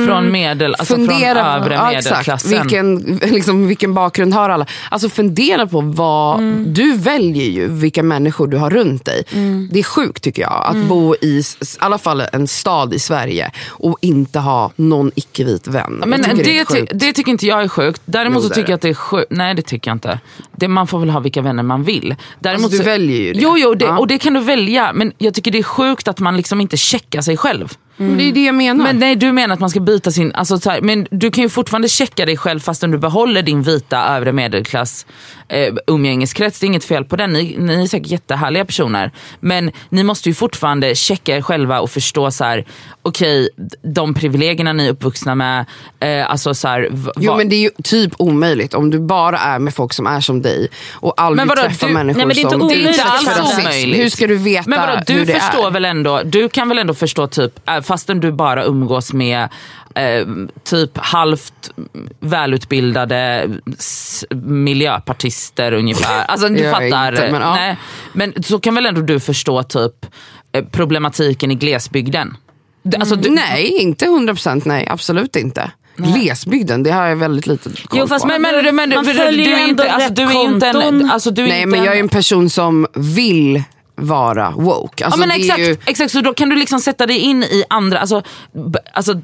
Från medel, alltså fundera från övre ja, exakt. medelklassen. Vilken, liksom, vilken bakgrund har alla? Alltså fundera på vad, Mm. du väljer ju vilka människor du har runt dig. Mm. Det är sjukt tycker jag att bo i i alla fall en stad i Sverige och inte ha någon icke-vit vän. Men det, är ty, det tycker inte jag är sjukt. Däremot Jo, så det tycker det. jag att det är sjukt. Nej det tycker jag inte. Det, man får väl ha vilka vänner man vill. Däremot Alltså, du så, väljer ju det. Jo, jo det, Ja. och det kan du välja. Men jag tycker det är sjukt att man liksom inte checkar sig själv. Men det är det jag menar. Men nej, du menar att man ska byta sin... Alltså, så här, men du kan ju fortfarande checka dig själv fastän du behåller din vita övre medelklass eh, umgängeskrets. Det är inget fel på den. Ni, ni är säkert jättehärliga personer. Men ni måste ju fortfarande checka er själva och förstå så här, okej, de privilegierna ni är uppvuxna med. Eh, alltså så här, Jo men det är ju typ omöjligt om du bara är med folk som är som dig och aldrig Men vadå, träffar du- människor Nej, men det är inte som omöjligt. Det är inte alls omöjligt. Hur ska du veta Men vadå, du hur det förstår är? väl ändå, du kan väl ändå förstå typ, äh, fastän du bara umgås med eh, typ halvt välutbildade s- miljöpartister ungefär. Alltså du fattar. inte, men ja. nej, men så kan väl ändå du förstå typ eh, problematiken i glesbygden. Alltså, du, Nej, inte 100% nej. Absolut inte. Glesbygden, det har jag väldigt lite koll Jo, fast på. men, men, men, men Man du, följer du, ju ändå inte, alltså, rätt du är inte en, konton. alltså, du är Nej inte men jag är en person som vill vara woke. Alltså, ja, men exakt, ju, exakt, så då kan du liksom sätta dig in i andra, alltså, alltså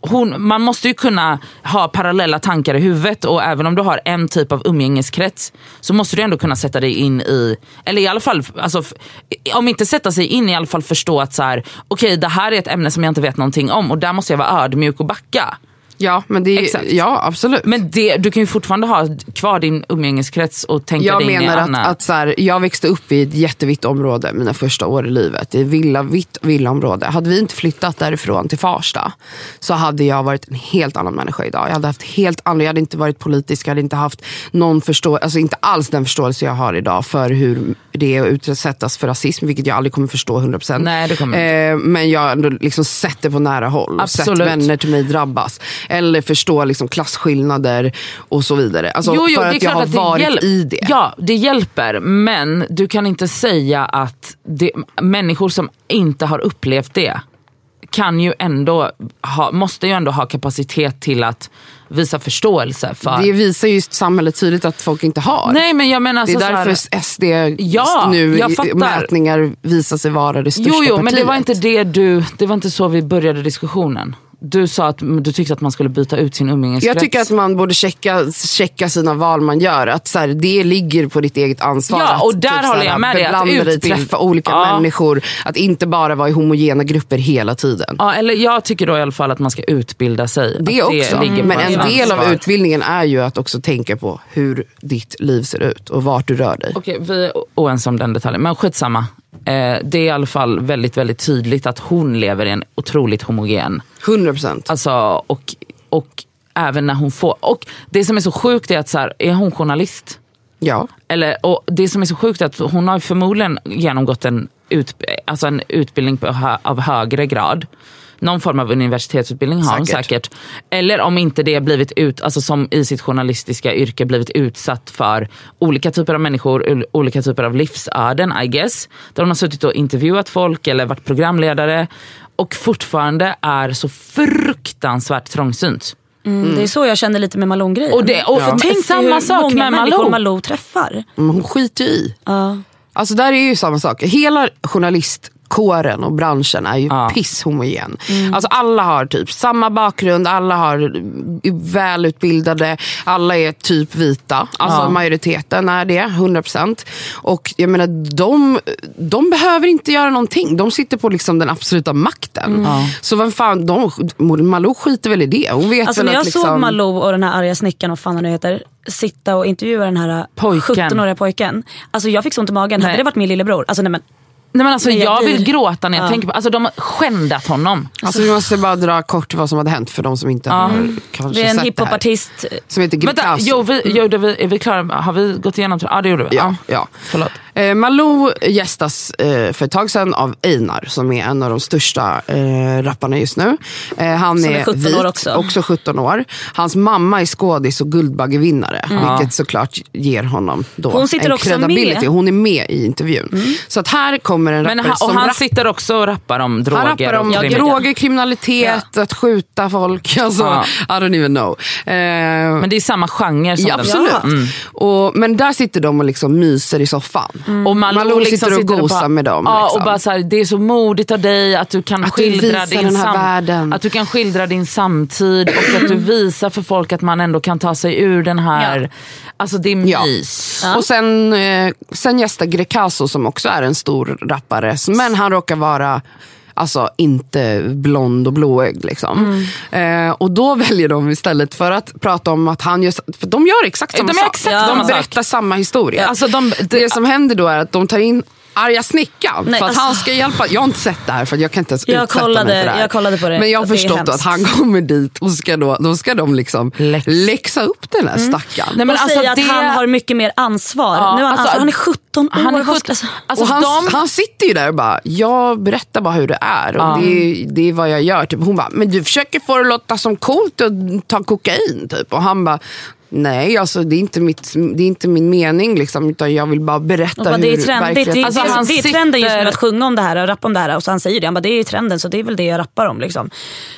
hon, man måste ju kunna ha parallella tankar i huvudet och även om du har en typ av umgängeskrets så måste du ändå kunna sätta dig in i, eller i alla fall, alltså, om inte sätta sig in i alla fall förstå att så här, okej det här är ett ämne som jag inte vet någonting om och där måste jag vara ödmjuk och backa. Ja, men det Exakt. ja absolut. Men det, du kan ju fortfarande ha kvar din umgängeskrets och tänka Jag dig in i att, Anna. att så här, jag växte upp i ett jättevitt område mina första år i livet. I villa, vitt villaområde. Hade vi inte flyttat därifrån till Farsta så hade jag varit en helt annan människa idag. Jag hade haft helt andra, jag hade inte varit politisk, jag hade inte haft någon förståelse, alltså inte alls den förståelse jag har idag för hur det är att utsättas för rasism, vilket jag aldrig kommer förstå 100%. Nej, det kommer eh, men jag har ändå liksom sett det på nära håll. Och sett Absolut. vänner till mig drabbas. Eller förstå liksom klasskillnader och så vidare. Alltså, Jo, jo, för det är att jag klart har att varit hjälp- i det. Ja, det hjälper. Men du kan inte säga att det, människor som inte har upplevt det kan ju ändå ha, måste ju ändå ha kapacitet till att visa förståelse för... Det visar ju samhället tydligt att folk inte har. Nej men jag menar det är alltså så här- därför SD Ja, nu i mätningar visar sig vara det största Jo, jo men partiet. det var inte det du, det var inte så vi började diskussionen. Du sa att du tyckte att man skulle byta ut sin umgängeskrets. Jag tycker att man borde checka, checka sina val man gör. Att så här, det ligger på ditt eget ansvar. Ja, och där så håller jag med dig, att utbild- träffa olika Ja. människor. Att inte bara vara i homogena grupper hela tiden. Ja, eller jag tycker då i alla fall att man ska utbilda sig. Det Att också. på Men en del av ansvar. utbildningen är ju att också tänka på hur ditt liv ser ut och vart du rör dig. Okej, vi är oense om den detaljen, men skitsamma. Eh, det är i alla fall väldigt, väldigt tydligt att hon lever i en otroligt homogen 100 procent. Alltså, och, och även när hon får... Och det som är så sjukt är att så här, är hon journalist? Ja. Eller, och det som är så sjukt är att hon har förmodligen genomgått en, ut, alltså en utbildning hö, av högre grad. Någon form av universitetsutbildning har hon Säkert. säkert. Eller om inte det blivit ut, alltså som i sitt journalistiska yrke blivit utsatt för olika typer av människor, ol- olika typer av livsöden I guess. Där hon har suttit och intervjuat folk eller varit programledare och fortfarande är så fruktansvärt trångsynt. Mm. Det är så jag känner lite med Malou-grejen. Och det- och För tänk dig samma hur sak många med människor Malou. Malou träffar. Men hon skiter ju i. Ja. Alltså där är ju samma sak. Hela journalistkåren och branschen är ju Ja. pisshomogen. Alltså alla har typ samma bakgrund, alla har välutbildade, alla är typ vita. Alltså Ja. majoriteten är det, 100%. Och jag menar, de, de behöver inte göra någonting. De sitter på liksom den absoluta makten. Så vad fan, de, Malou skiter väl i det. Hon vet Alltså väl när jag att liksom, såg Malou och den här arga snickaren, vad fan han nu heter, sitta och intervjua den här Pojken. 17-åriga pojken. Alltså jag fick så ont i magen. Hade Nej. det varit min lillebror, alltså nej men Nej, men alltså, jag jag vill gråta när jag Ja. tänker på alltså, De har skändat honom. Alltså vi måste bara dra kort vad som hade hänt för de som inte har kanske det är en sett det här. hiphopartist. Som heter Vänta, Greekazo. jo, vi, gjorde vi, är vi klara? Har vi gått igenom? Ja det gjorde vi. Ja, ja. Förlåt. Eh, Malou gästas eh, för ett tag sedan av Einar som är en av de största eh, rapparna just nu. Eh, han Som är är 17 vit, år också. 17 år. Hans mamma är skådis och Guldbaggevinnare. Mm. Vilket såklart ger honom då Hon sitter en också credibility. med. Mm. Hon är med i intervjun. Så att här kommer en Men rappare ha, och som han rapp- sitter också och rappar om droger. han rappar om och Ja, ja. droger, kriminalitet, att skjuta folk. Alltså, Ja. I don't even know. Eh, Men det är samma genre som Ja, den. absolut. Mm. Och, men där sitter de och liksom myser i soffan. Och Malou, Malou liksom sitter och gosar bara- med dem, Ja, liksom. och bara så här, det är så modigt av dig att du kan Att du skildra visar din världen. Att du kan skildra din samtid och att du visar för folk att man ändå kan ta sig ur den här... Ja. Alltså det är Ja. mys. Och sen, eh, sen gästar Greekazo som också är en stor rappare. Men han råkar vara Alltså inte blond och blåögd. Liksom. Mm. Eh, och då väljer de istället för att prata om att han gör, för de gör exakt samma De sak. exakt de samma sak. berättar samma historia. Alltså de, det som händer då är att de tar in arga snickan Nej, för att alltså- han ska hjälpa. Jag har inte sett det här för jag kan inte ens Jag utsätta kollade- mig för det här. jag kollade på det Men jag har förstått att han kommer dit och ska då, då ska de liksom Läx. läxa upp den här stackaren. Nej, men och alltså säga det- att han har mycket mer ansvar. Ja, nu är han, alltså, alltså, han är 17 år. han är vad 17 ska- Alltså, och han, de- han sitter ju där och bara, jag berättar bara hur det är och Ja. det, är- det är vad jag gör. Typ. Hon bara, men du försöker få det att låta som coolt att ta kokain. Typ. Och han bara, nej alltså, det, är inte mitt, det är inte min mening liksom, utan jag vill bara berätta bara, hur det är, trend, det, det, Alltså, han det är trenden just nu att sjunga om det här och rappa om det här. Och så han säger det, han bara, det är ju trenden så det är väl det jag rappar om. Liksom.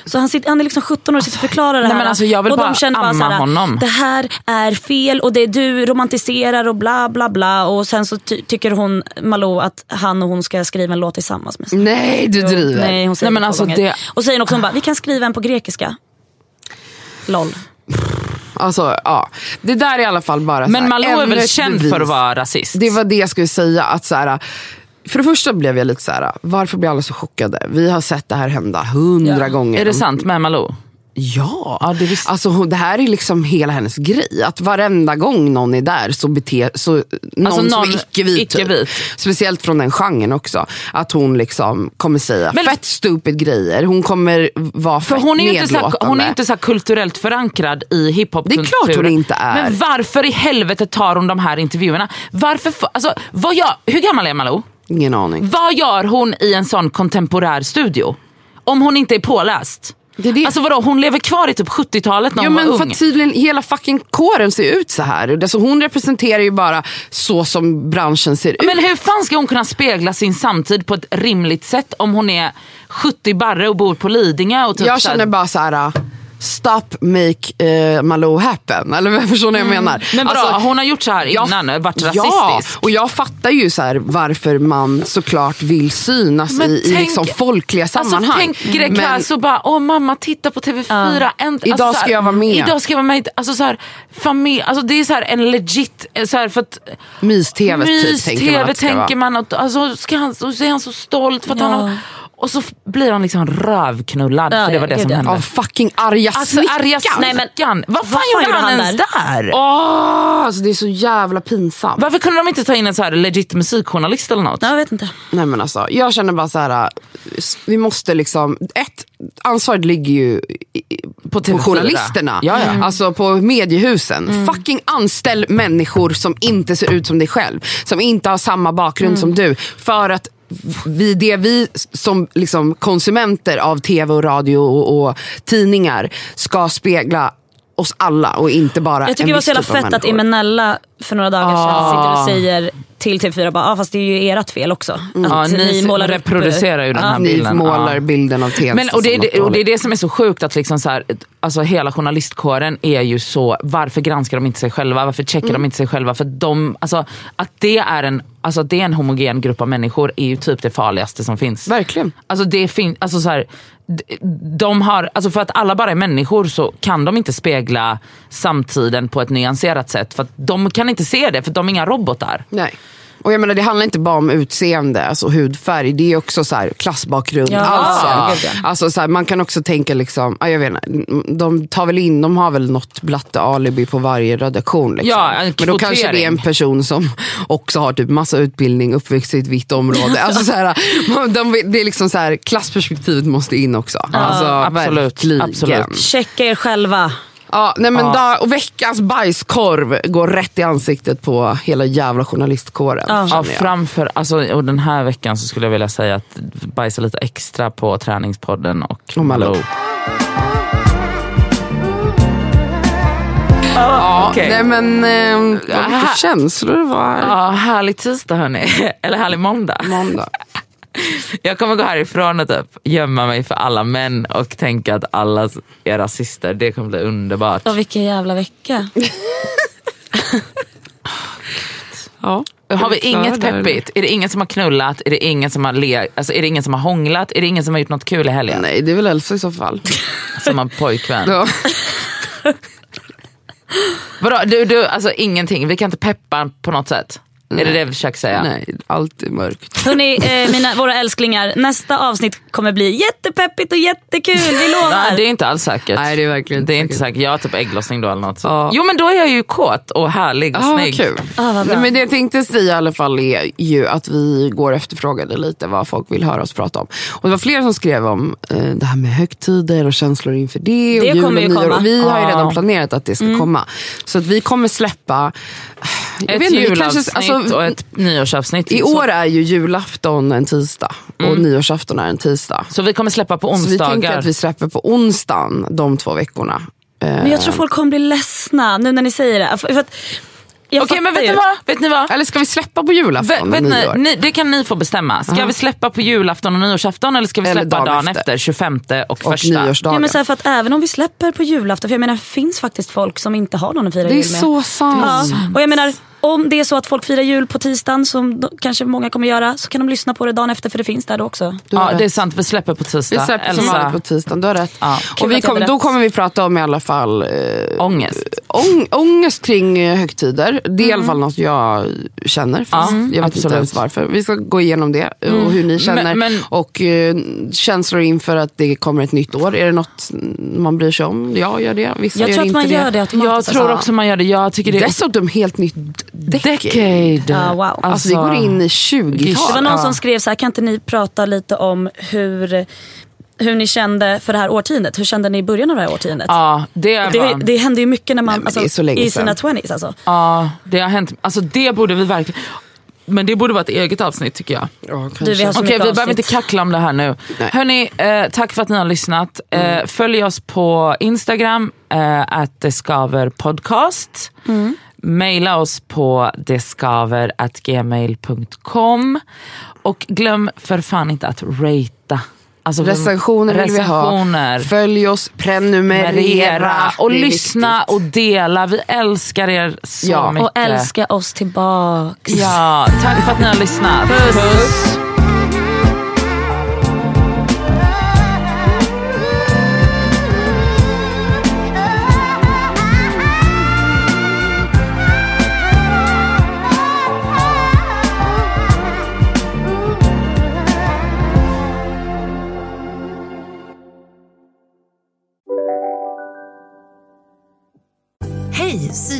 Så han, sitter, han är liksom 17 år och sitter och förklarar det Nej, här. men alltså, jag vill och bara de känner bara amma så här, honom. det här är fel och det du romantiserar och bla bla bla. Och sen så ty- tycker hon, Malou, att han och hon ska skriva en låt tillsammans. Med sig. Nej, du driver. Nej, hon säger Nej, men alltså det- Och säger också hon bara, vi kan skriva en på grekiska. LOL. Alltså, ja. Det där är i alla fall bara Men Malou är väl känd bevis. för att vara rasist? Det var det jag skulle säga. Att så här, för det första blev jag lite så här, varför blir alla så chockade? Vi har sett det här hända hundra gånger. Är det sant med Malou? Ja. Ja, det visste- Alltså, det här är liksom hela hennes grej. Att varenda gång någon är där så beter så någon, Alltså som någon är icke-vit. Typ. icke-vit. Speciellt från den genren också. Att hon liksom kommer säga Men- fett stupid grejer. Hon kommer vara För fett hon är ju inte, så här, nedlåtande. hon är inte så kulturellt förankrad i hiphopkulturen. Det är klart hon inte är. Men varför i helvete tar hon de här intervjuerna? Varför, alltså, vad gör, hur gammal är Malou? Ingen aning. Vad gör hon i en sån kontemporär studio? Om hon inte är påläst. Det det. Alltså vadå, hon lever kvar i typ 70-talet när Ja hon men var för ung. att tydligen hela fucking kåren ser ut så här. Alltså hon representerar ju bara så som branschen ser ut. Men hur fan ska hon kunna spegla sin samtid på ett rimligt sätt om hon är 70 barre och bor på Lidingö? Och typ jag känner bara så här. Stop make eh, Malou happen. Eller förstår ni vad jag menar? Mm. Men bra, Alltså, hon har gjort så här jag- innan, varit Ja, rasistisk. och jag fattar ju så här varför man såklart vill synas Men i, i tänk- liksom folkliga sammanhang. Alltså, tänk Greg Men- och bara, åh mamma titta på TV4. En, Idag så här, ska jag vara med. Idag ska jag vara med. Alltså, så här, familj, alltså, det är så här, en legit, så här, för att Mys-tv typ, tänker man att det ska tänker vara. man att, alltså, ska han, så är han så stolt för att Ja. han har, och så blir han liksom rövknullad Ja, för det ja, var det som hände. Av fucking arga Alltså snickaren. arga Nej, men-. Vad fan vad fan gjorde han han ens där? Åh, alltså det är så jävla pinsamt. Varför kunde de inte ta in en så här legit musikjournalist eller något? Ja, Jag vet inte. Nej men alltså, jag känner bara så här. vi måste liksom, ett, ansvaret ligger ju På på TV4. journalisterna. Ja, ja. Alltså på mediehusen. Fucking anställ människor som inte ser ut som dig själv. Som inte har samma bakgrund som du. För att vi, det vi som liksom konsumenter av tv och radio och, och tidningar ska spegla oss alla och inte bara Jag tycker en det var så jävla fett att. Imenella för några dagar sedan sitter och säger till TV4 bara, ah, fast det är ju ert fel också. Att Ja, ni målar upp- reproducerar ju den här Ni bilden. målar ja. bilden av Tensta Men, och, det, är det, och det är det som är så sjukt att liksom så här, alltså hela journalistkåren är ju så, varför granskar de inte sig själva? Varför checkar Mm. de inte sig själva? För de, alltså, att, det är en, alltså, att det är en homogen grupp av människor är ju typ det farligaste som finns. Verkligen. Alltså det fin- alltså så här, de har, alltså för att alla bara är människor så kan de inte spegla samtiden på ett nyanserat sätt. För att de kan inte se det för de är inga robotar. Nej. Och jag menar, det handlar inte bara om utseende, alltså hudfärg. Det är också så här, klassbakgrund. Ja, alltså, ja. alltså så här, man kan också tänka, liksom, ja, jag vet inte, de tar väl in, de har väl något blatte alibi på varje redaktion. Liksom. Ja, en Men då kanske det är en person som också har typ massa utbildning, uppväxt i ett vitt område. Alltså, så här, de, det är liksom så här, klassperspektivet måste in också. alltså, absolut, verkligen. absolut. Checka er själva. Ja, nej men da, och veckans bajskorv går rätt i ansiktet på hela jävla journalistkåren. Ja. Ja, framför, alltså, och den här veckan så skulle jag vilja säga att bajsa lite extra på träningspodden och Och Malou. Ja, okej. nej men eh, mycket känslor det var. Ja, härlig tisdag hörni. Eller härlig måndag. Måndag. Jag kommer gå härifrån och typ gömma mig för alla män och tänka att alla är rasister. Det kommer bli underbart. Ja, vilken jävla vecka. Ja. Har vi inget där? peppigt? Är det ingen som har knullat? Är det ingen som har, le- alltså, är det ingen som har hånglat? Är det ingen som har gjort något kul i helgen? Nej, det är väl Elsa i så fall. Som har pojkvän? Ja. Vadå, du, du, alltså ingenting? Vi kan inte peppa på något sätt? Är det det vi försöker säga? Nej, allt är mörkt. Hörrni, eh, mina, våra älsklingar. Nästa avsnitt kommer bli jättepeppigt och jättekul. Vi lovar. Nej, det är inte alls säkert. Nej, det är verkligen inte Det är inte säkert. Jag har typ ägglossning då eller något. Ja. Jo men då är jag ju kåt och härlig och Ja, snygg. kul. Ah, vad bra. Nej, men det jag tänkte säga i alla fall är ju att vi går efterfrågade lite vad folk vill höra oss prata om. Och det var flera som skrev om eh, det här med högtider och känslor inför det. Och Det kommer ju komma. Och vi har ju redan planerat att det ska komma. Så att vi kommer släppa... jag Ett julavsnitt kanske- alltså, och ett nyårsavsnitt. I Så- år är ju julafton en tisdag och nyårsafton är en tisdag. Så vi kommer släppa på Så vi onsdagar. tänkte att vi släpper på onsdagen de två veckorna. Eh, Men jag tror folk kommer bli ledsna nu när ni säger det. För, för att, jag Okej men vet ni vad? Vet ni vad? Eller ska vi släppa på julafton vet och ni, nyår? ni, det kan ni få bestämma. Ska vi släppa på julafton och nyårsafton eller ska vi Eller släppa dagen dagen, efter. efter. 25 och, och första? nyårsdagen. Ja, men så här, för att även om vi släpper på julafton, för jag menar det finns faktiskt folk som inte har någon att fira det är jul med. så sant. Ja, och jag menar, om det är så att folk firar jul på tisdagen, som då, kanske många kommer göra, så kan de lyssna på det dagen efter för det finns där då också. Ja, rätt. det är sant, vi släpper på tisdag. Vi släpper som vanligt på tisdagen, du har rätt. Ja. Och vi kom, hade då rätt. kommer vi prata om i alla fall eh, Ångest. Ång, ångest kring eh, högtider. Det är i alla fall något jag känner. Fast Ja, jag vet absolut. inte ens varför. Vi ska gå igenom det och hur ni känner. Men- men- och eh, känslor inför att det kommer ett nytt år. Är det något man bryr sig om? Jag gör det. Vissa Jag gör tror att inte man det. gör det automatiskt. Jag tror alltså. också man gör det. Jag tycker det är Dessutom helt nytt decade. decade. Ja, wow. Alltså, vi går in i 20-tal. Det var någon som skrev så här, kan inte ni prata lite om hur, hur ni kände för det här årtiondet? Hur kände ni i början av det här årtiondet? Ja, det, Det, var, det händer ju mycket när man, Nej, alltså, det i sina 20s. Alltså. ja, det har hänt. Alltså det borde vi verkligen... Men det borde vara ett eget avsnitt tycker jag. Ja. Du, vi har så Okej, vi behöver avsnitt. inte kackla om det här nu. Nej. Hörni, eh, tack för att ni har lyssnat. Eh, följ oss på Instagram, eh, att det skaver podcast. Maila oss på deskaver.gmail.com. Och glöm för fan inte att ratea. Alltså, Recensioner vill vi ha. recensioner. Följ oss, prenumerera. Prenumerera och lyssna viktigt. och dela. Vi älskar er så Ja. mycket. Och älska oss tillbaks. Ja, tack för att ni har lyssnat. Puss. Hej,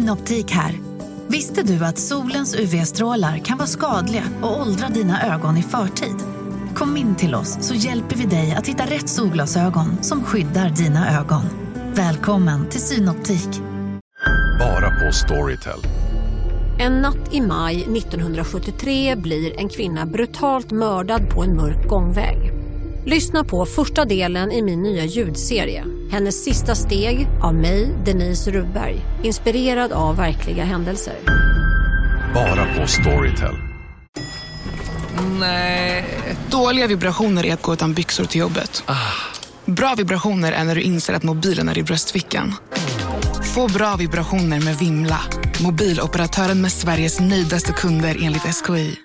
Synoptik här. Visste du att solens UV-strålar kan vara skadliga och åldra dina ögon i förtid? Kom in till oss så hjälper vi dig att hitta rätt solglasögon som skyddar dina ögon. Välkommen till Synoptik. Bara på Storytel. En natt i maj 1973 blir en kvinna brutalt mördad på en mörk gångväg. Lyssna på första delen i min nya ljudserie. Hennes sista steg av mig, Denise Rubberg. Inspirerad av verkliga händelser. Bara på Storytel. Dåliga vibrationer är att gå utan byxor till jobbet. Bra vibrationer är när du inser att mobilen är i bröstfickan. Få bra vibrationer med Vimla. Mobiloperatören med Sveriges nöjdaste kunder enligt SKI.